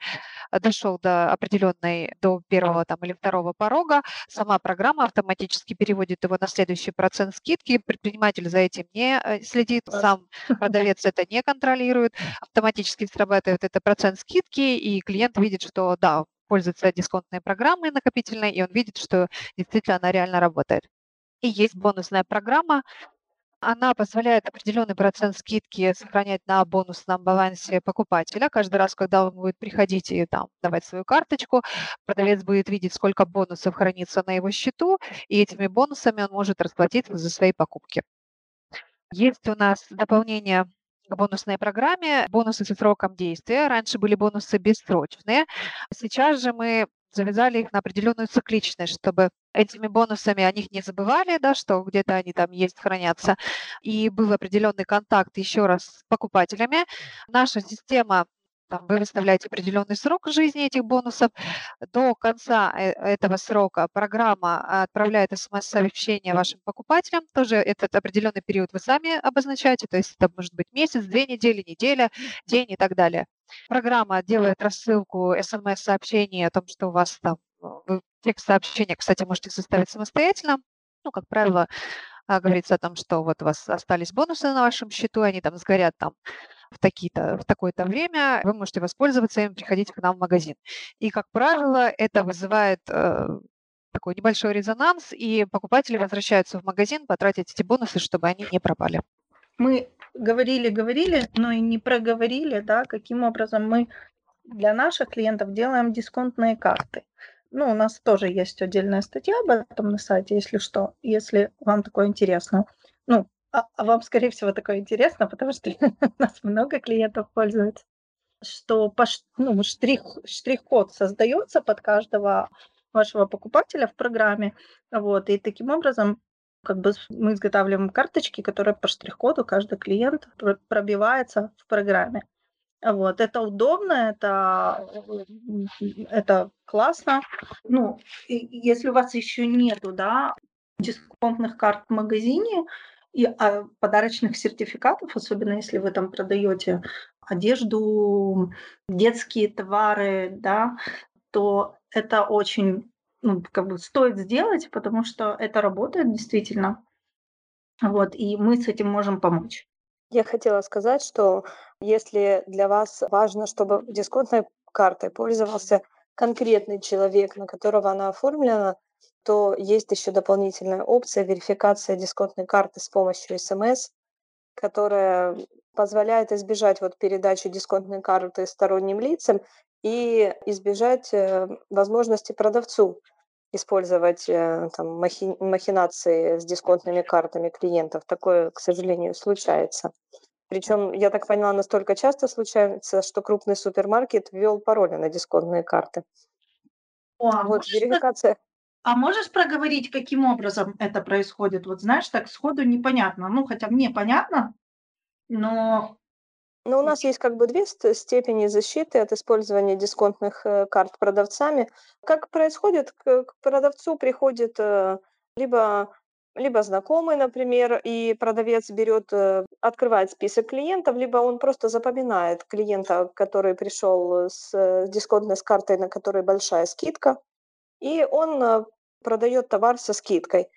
дошел до определенной, до первого там или второго порога, сама программа автоматически переводит его на следующий процент скидки, предприниматель за этим не э, следит, сам продавец это не контролирует, автоматически срабатывает это процент скидки, и клиент видит, что да, пользуется дисконтной программой накопительной, и он видит, что действительно она реально работает. И есть бонусная программа, она позволяет определенный процент скидки сохранять на бонусном балансе покупателя. Каждый раз, когда он будет приходить и там, давать свою карточку, продавец будет видеть, сколько бонусов хранится на его счету, и этими бонусами он может расплатиться за свои покупки. Есть у нас дополнение к бонусной программе, бонусы со сроком действия. Раньше были бонусы бессрочные. Сейчас же мы завязали их на определенную цикличность, чтобы этими бонусами о них не забывали, да, что где-то они там есть, хранятся, и был определенный контакт еще раз с покупателями. Наша система там, вы выставляете определенный срок жизни этих бонусов. До конца э, этого срока программа отправляет смс-сообщение вашим покупателям. Тоже этот определенный период вы сами обозначаете, то есть это может быть месяц, две недели, неделя, день и так далее. Программа делает рассылку смс-сообщений о том, что у вас там вы текст сообщения, кстати, можете составить самостоятельно. Ну, как правило, а, говорится о том, что вот у вас остались бонусы на вашем счету, они там сгорят там в, такие-то, в такое-то время, вы можете воспользоваться им, приходить к нам в магазин. И, как правило, это вызывает э, такой небольшой резонанс, и покупатели возвращаются в магазин потратить эти бонусы, чтобы они не пропали. Мы говорили, говорили, но и не проговорили, да, каким образом мы для наших клиентов делаем дисконтные карты. Ну, у нас тоже есть отдельная статья об этом на сайте, если что, если вам такое интересно. Ну, а, а вам, скорее всего, такое интересно, потому что у [LAUGHS] нас много клиентов пользуются, что по, ну, штрих, штрих-код создается под каждого вашего покупателя в программе. Вот, и таким образом как бы мы изготавливаем карточки, которые по штрих-коду каждый клиент пробивается в программе. Вот, это удобно, это, это классно. Ну, если у вас еще нету, да, дисконтных карт в магазине, и а, подарочных сертификатов, особенно если вы там продаете одежду, детские товары, да, то это очень ну, как бы стоит сделать, потому что это работает действительно. Вот, и мы с этим можем помочь. Я хотела сказать, что если для вас важно, чтобы дисконтной картой пользовался конкретный человек, на которого она оформлена, то есть еще дополнительная опция верификация дисконтной карты с помощью смс. которая позволяет избежать вот передачи дисконтной карты сторонним лицам и избежать э, возможности продавцу использовать э, там, махи- махинации с дисконтными картами клиентов. Такое, к сожалению, случается. Причем, я так поняла, настолько часто случается, что крупный супермаркет ввел пароли на дисконтные карты. О, а Вот верификация. А можешь проговорить, каким образом это происходит? Вот знаешь, так сходу непонятно. Ну, хотя мне понятно, но Но у нас есть как бы две ст- степени защиты от использования дисконтных э, карт продавцами. Как происходит, к, продавцу приходит э, либо, либо знакомый, например, и продавец берет, э, открывает список клиентов, либо он просто запоминает клиента, который пришел с дисконтной с картой, на которой большая скидка, и он э, продает товар со скидкой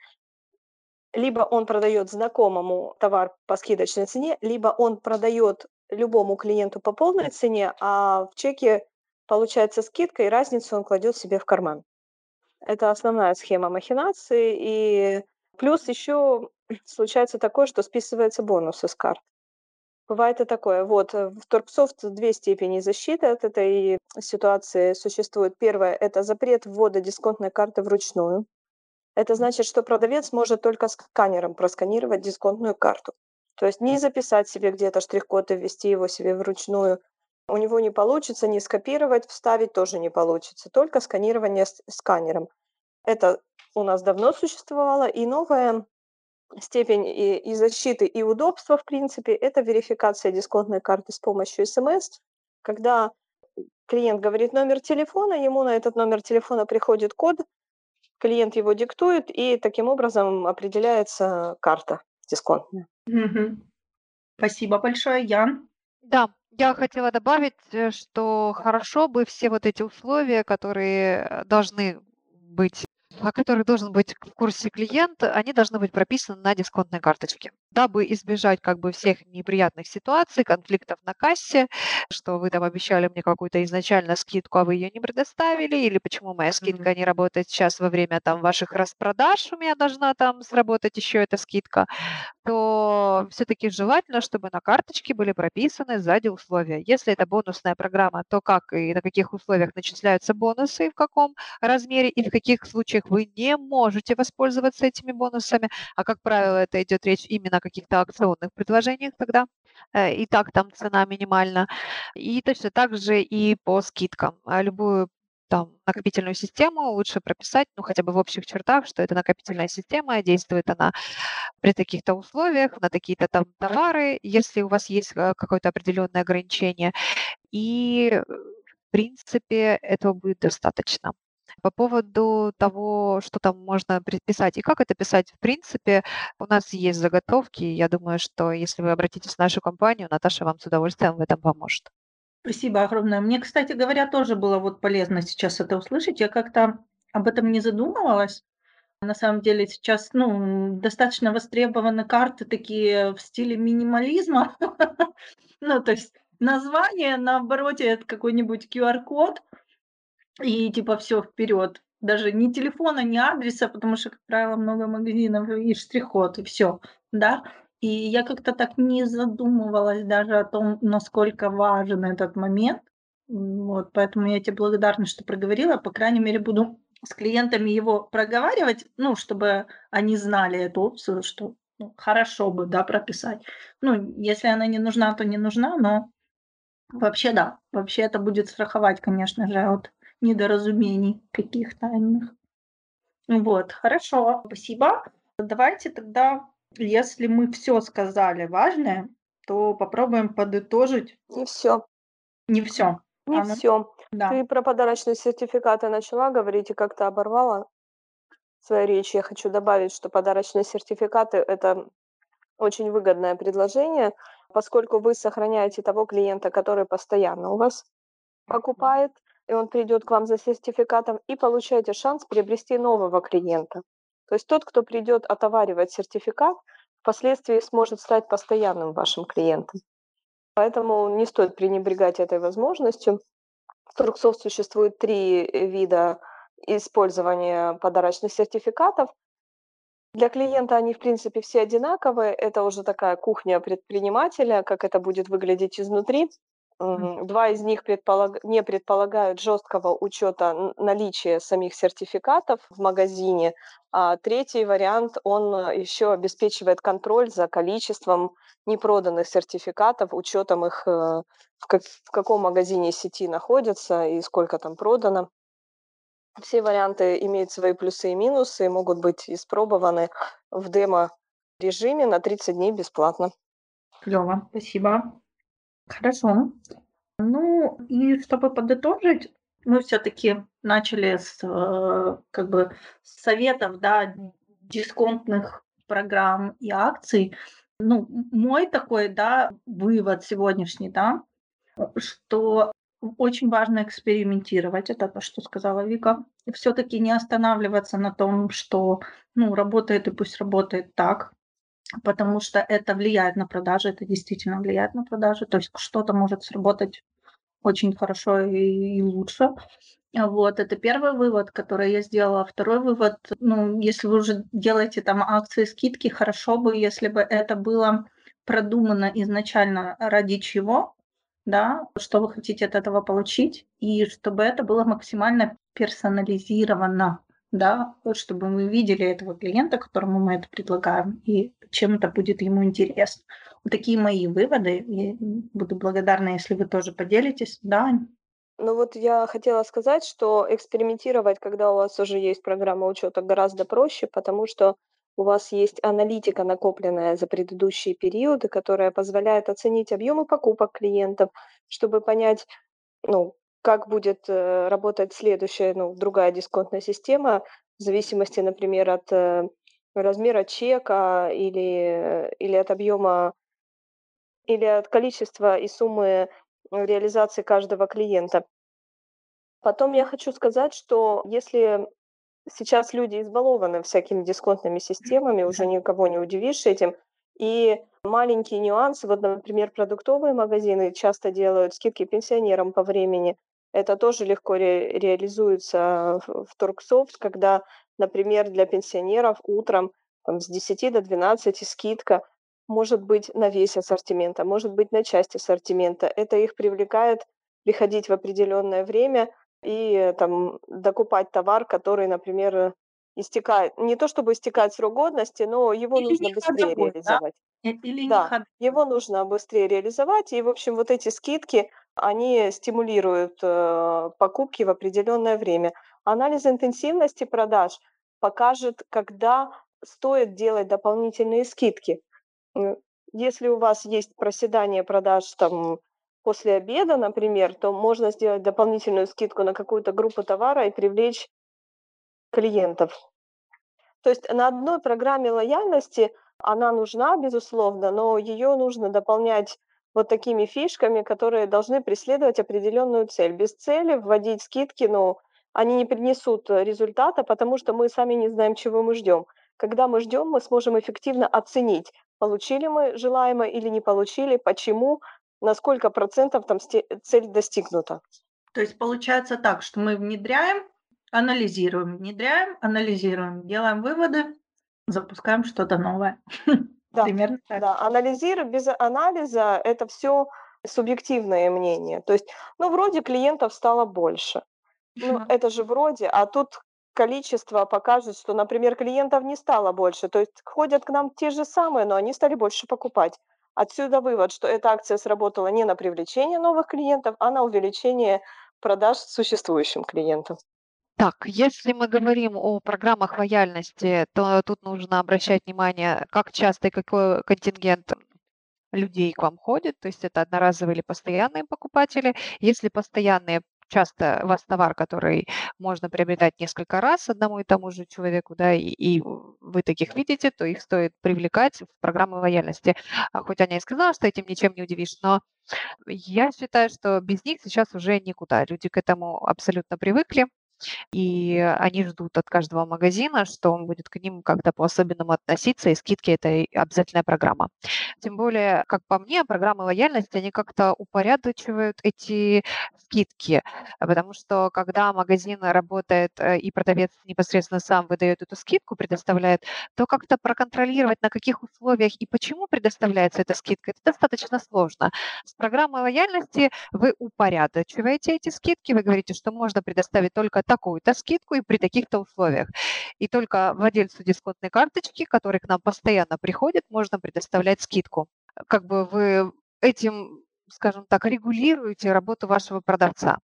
либо он продает знакомому товар по скидочной цене, либо он продает любому клиенту по полной цене, а в чеке получается скидка, и разницу он кладет себе в карман. Это основная схема махинации. И плюс еще [CLEARS THROAT] случается такое, что списывается бонусы с карт. Бывает и такое. Вот э, в Торксофт две степени защиты от этой ситуации существует. Первое – это запрет ввода дисконтной карты вручную. Это значит, что продавец может только сканером просканировать дисконтную карту. То есть не записать себе где-то штрих-код и ввести его себе вручную. У него не получится, не скопировать, вставить тоже не получится. Только сканирование с сканером. Это у нас давно существовало. И новая степень и, и защиты, и удобства, в принципе, это верификация дисконтной карты с помощью смс, когда клиент говорит номер телефона, ему на этот номер телефона приходит код, клиент его диктует, и таким образом определяется карта дисконтная. Мгм. Спасибо большое, Ян. Да, я хотела добавить, э, что хорошо бы все вот эти условия, которые э, должны быть, о которых должен быть в курсе клиент, они должны быть прописаны на дисконтной карточке, дабы избежать как бы всех неприятных ситуаций, конфликтов на кассе, что вы там обещали мне какую-то изначально скидку, а вы ее не предоставили, или почему моя скидка не работает сейчас во время там ваших распродаж, у меня должна там сработать еще эта скидка то все-таки желательно, чтобы на карточке были прописаны сзади условия. Если это бонусная программа, то как и на каких условиях начисляются бонусы, в каком размере и в каких случаях вы не можете воспользоваться этими бонусами. А как правило, это идет речь именно каких-то акционных предложениях тогда. Э, И так там цена минимальна. И точно так же и по скидкам. А Любую там накопительную систему лучше прописать, ну, хотя бы в общих чертах, что это накопительная система, действует она при таких-то условиях, на такие-то там товары, если у вас есть э, какое-то определенное ограничение. И, э, в принципе, этого будет достаточно. По поводу того, что там можно предписать и как это писать, в принципе, у нас есть заготовки. Я думаю, что если вы обратитесь в нашу компанию, Наташа вам с удовольствием в этом поможет. Спасибо огромное. Мне, кстати говоря, тоже было вот полезно сейчас это услышать. Я как-то об этом не задумывалась. На самом деле сейчас ну, достаточно востребованы карты такие в стиле минимализма. [LAUGHS] Ну, то есть название, на обороте это какой-нибудь QR-код, и типа все вперед. Даже ни телефона, ни адреса, потому что, как правило, много магазинов и штрих-код, и все, да. И я как-то так не задумывалась даже о том, насколько важен этот момент. Вот, поэтому я тебе благодарна, что проговорила. По крайней мере, буду с клиентами его проговаривать, ну, чтобы они знали эту опцию, что ну, хорошо бы, да, прописать. Ну, если она не нужна, то не нужна, но вообще да, вообще это будет страховать, конечно же, от недоразумений каких-то иных. Вот, хорошо, спасибо. Давайте тогда, если мы все сказали важное, то попробуем подытожить. Не все, Не все. не Анна? все. Да. Ты про подарочные сертификаты начала говорить и как-то оборвала свою речь. Я хочу добавить, что подарочные сертификаты – это очень выгодное предложение, поскольку вы сохраняете того клиента, который постоянно у вас покупает, и он придет к вам за сертификатом, и получаете шанс приобрести нового клиента. То есть тот, кто придет отоваривать сертификат, впоследствии сможет стать постоянным вашим клиентом. Поэтому не стоит пренебрегать этой возможностью. В Турксофт существует три вида использования подарочных сертификатов. Для клиента они, в принципе, все одинаковые. Это уже такая кухня предпринимателя, как это будет выглядеть изнутри. Два из них предполаг... не предполагают жесткого учета наличия самих сертификатов в магазине, а третий вариант, он еще обеспечивает контроль за количеством непроданных сертификатов, учетом их, э, в, как... в каком магазине сети находятся и сколько там продано. Все варианты имеют свои плюсы и минусы, могут быть испробованы в демо-режиме на 30 дней бесплатно. Клево, спасибо. Хорошо. Ну, и чтобы подытожить, мы все-таки начали с э, как бы советов, да, дисконтных программ и акций. Ну, мой такой, да, вывод сегодняшний, да, что очень важно экспериментировать, это то, что сказала Вика. Все-таки не останавливаться на том, что, ну, работает и пусть работает так, потому что это влияет на продажи, это действительно влияет на продажи, то есть что-то может сработать очень хорошо и, и лучше. Вот, это первый вывод, который я сделала. Второй вывод, ну, если вы уже делаете там акции, скидки, хорошо бы, если бы это было продумано изначально ради чего, да, что вы хотите от этого получить, и чтобы это было максимально персонализировано да, чтобы мы видели этого клиента, которому мы это предлагаем, и чем это будет ему интересно. Вот такие мои выводы. И буду благодарна, если вы тоже поделитесь. Да, ну вот я хотела сказать, что экспериментировать, когда у вас уже есть программа учета, гораздо проще, потому что у вас есть аналитика, накопленная за предыдущие периоды, которая позволяет оценить объемы покупок клиентов, чтобы понять, ну, как будет э, работать следующая, ну, другая дисконтная система, в зависимости, например, от э, размера чека или, или от объема, или от количества и суммы реализации каждого клиента. Потом я хочу сказать, что если сейчас люди избалованы всякими дисконтными системами, уже никого не удивишь этим, и маленькие нюансы, вот, например, продуктовые магазины часто делают скидки пенсионерам по времени, это тоже легко ре- реализуется в, в Торксофт, когда, например, для пенсионеров утром там, с 10 до 12 скидка может быть на весь ассортимент, а может быть на часть ассортимента. Это их привлекает приходить в определенное время и там докупать товар, который, например, истекает, не то чтобы истекает срок годности, но его Или нужно быстрее ходовой, да? реализовать. Э, Или не Да, его нужно быстрее реализовать, и, в общем, вот эти скидки, они стимулируют э, покупки в определенное время. Анализ интенсивности продаж покажет, когда стоит делать дополнительные скидки. Если у вас есть проседание продаж там после обеда, например, то можно сделать дополнительную скидку на какую-то группу товара и привлечь клиентов. То есть на одной программе лояльности она нужна, безусловно, но ее нужно дополнять вот такими фишками, которые должны преследовать определенную цель. Без цели вводить скидки, ну, они не принесут результата, потому что мы сами не знаем, чего мы ждем. Когда мы ждем, мы сможем эффективно оценить, получили мы желаемое или не получили, почему, на сколько процентов там цель достигнута. То есть получается так, что мы внедряем, анализируем, внедряем, анализируем, делаем выводы, запускаем что-то новое. [LAUGHS] Да, Примерно так. да, анализируй, без анализа это все субъективное мнение. То есть, ну, вроде клиентов стало больше. Ну, Мгм. это же вроде, а тут количество покажет, что, например, клиентов не стало больше. То есть ходят к нам те же самые, но они стали больше покупать. Отсюда вывод, что эта акция сработала не на привлечение новых клиентов, а на увеличение продаж существующим клиентам. Так, если мы говорим о программах лояльности, то тут нужно обращать внимание, как часто и какой контингент людей к вам ходит, то есть это одноразовые или постоянные покупатели. Если постоянные, часто у вас товар, который можно приобретать несколько раз одному и тому же человеку, да, и, и вы таких видите, то их стоит привлекать в программы лояльности. А хоть Аня и сказала, что этим ничем не удивишь, но я считаю, что без них сейчас уже никуда. Люди к этому абсолютно привыкли. И они ждут от каждого магазина, что он будет к ним как-то по-особенному относиться, и скидки – это обязательная программа. Тем более, как по мне, программы лояльности, они как-то упорядочивают эти скидки, потому что когда магазин работает э, и продавец непосредственно сам выдает эту скидку, предоставляет, то как-то проконтролировать, на каких условиях и почему предоставляется эта скидка, это достаточно сложно. С программой лояльности вы упорядочиваете эти скидки, вы говорите, что можно предоставить только такую-то скидку и при таких-то условиях. И только владельцу дисконтной карточки, который к нам постоянно приходит, можно предоставлять скидку. Как бы вы этим, скажем так, регулируете работу вашего продавца.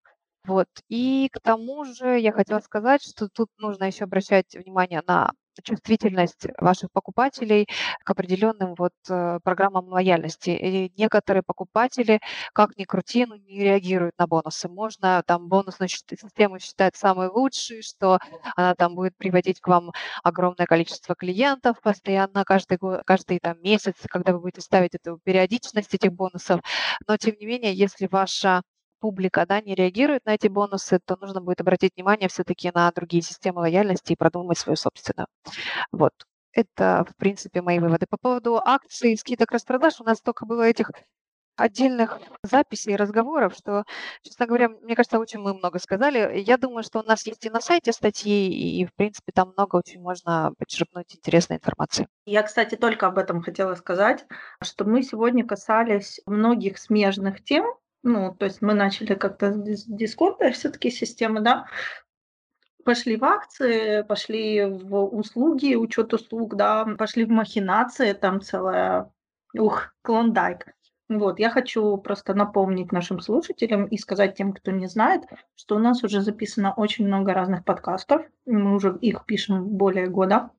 Вот. И к тому же я хотела сказать, что тут нужно еще обращать внимание на чувствительность ваших покупателей к определенным вот э, программам лояльности. И некоторые покупатели, как ни крути, ну, не реагируют на бонусы. Можно там бонусную систему считать самой лучшей, что она там будет приводить к вам огромное количество клиентов постоянно каждый, год, каждый там, месяц, когда вы будете ставить эту периодичность этих бонусов. Но тем не менее, если ваша публика да, не реагирует на эти бонусы, то нужно будет обратить внимание все-таки на другие системы лояльности и продумать свою собственную. Вот. Это, в принципе, мои выводы. По поводу акций, скидок, распродаж, у нас столько было этих отдельных записей и разговоров, что, честно говоря, мне кажется, очень мы много сказали. Я думаю, что у нас есть и на сайте статьи, и, в принципе, там много очень можно подчеркнуть интересной информации. Я, кстати, только об этом хотела сказать, что мы сегодня касались многих смежных тем, ну, то есть мы начали как-то с дисконта все-таки системы, да, пошли в акции, пошли в услуги, учет услуг, да, пошли в махинации, там целая, ух, клондайк. Вот, я хочу просто напомнить нашим слушателям и сказать тем, кто не знает, что у нас уже записано очень много разных подкастов. Мы уже их пишем более года.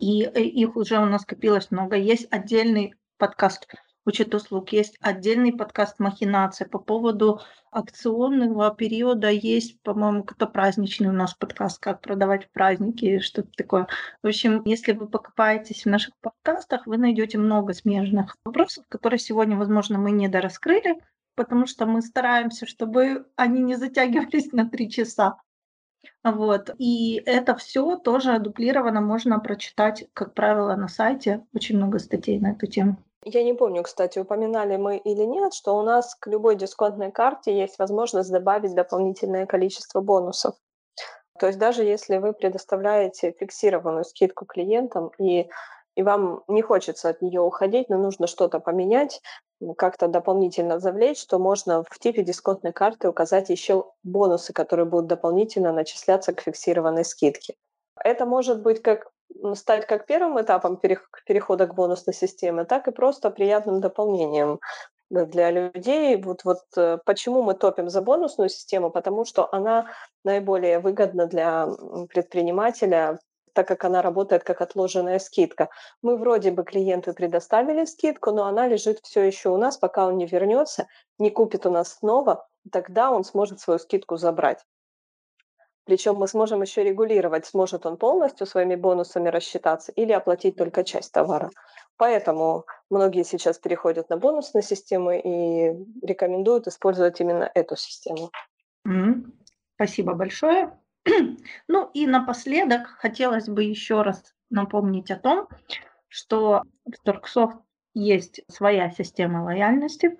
И э, их уже у нас копилось много. Есть отдельный подкаст учет услуг. Есть отдельный подкаст «Махинация» по поводу акционного периода. Есть, по-моему, кто праздничный у нас подкаст «Как продавать в праздники», что-то такое. В общем, если вы покопаетесь в наших подкастах, вы найдете много смежных вопросов, которые сегодня, возможно, мы не дораскрыли, потому что мы стараемся, чтобы они не затягивались на три часа. Вот. И это все тоже дублировано можно прочитать, как правило, на сайте. Очень много статей на эту тему. Я не помню, кстати, упоминали мы или нет, что у нас к любой дисконтной карте есть возможность добавить дополнительное количество бонусов. То есть даже если вы предоставляете фиксированную скидку клиентам и и вам не хочется от нее уходить, но нужно что-то поменять, как-то дополнительно завлечь, то можно в типе дисконтной карты указать еще бонусы, которые будут дополнительно начисляться к фиксированной скидке. Это может быть как стать как первым этапом перехода к бонусной системе, так и просто приятным дополнением для людей. Вот, вот э, почему мы топим за бонусную систему? Потому что она наиболее выгодна для предпринимателя, так как она работает как отложенная скидка. Мы вроде бы клиенту предоставили скидку, но она лежит все еще у нас, пока он не вернется, не купит у нас снова, тогда он сможет свою скидку забрать. Причем мы сможем еще регулировать, сможет он полностью своими бонусами рассчитаться или оплатить только часть товара. Поэтому многие сейчас переходят на бонусные системы и рекомендуют использовать именно эту систему. Mm-hmm. Спасибо большое. [CLEARS THROAT] ну и напоследок хотелось бы еще раз напомнить о том, что в Торксофт есть своя система лояльности,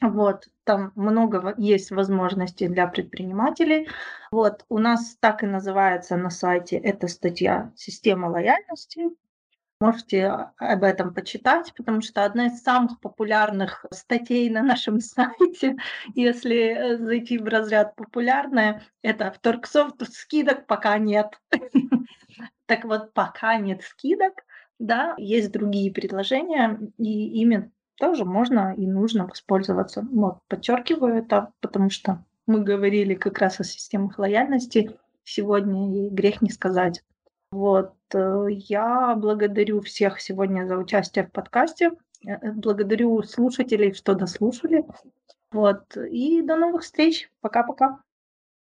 вот, там много есть возможностей для предпринимателей. Вот, у нас так и называется на сайте эта статья «Система лояльности». Можете об этом почитать, потому что одна из самых популярных статей на нашем [LAUGHS] сайте, если зайти в разряд популярная, это в Торксофт скидок пока нет. [LAUGHS] Так вот, пока нет скидок, да, есть другие предложения, и ими тоже можно и нужно воспользоваться. Вот, подчеркиваю это, потому что мы говорили как раз о системах лояльности сегодня, и грех не сказать. Вот, э, я благодарю всех сегодня за участие в подкасте. Э, благодарю слушателей, что дослушали. Вот, и до новых встреч. Пока-пока.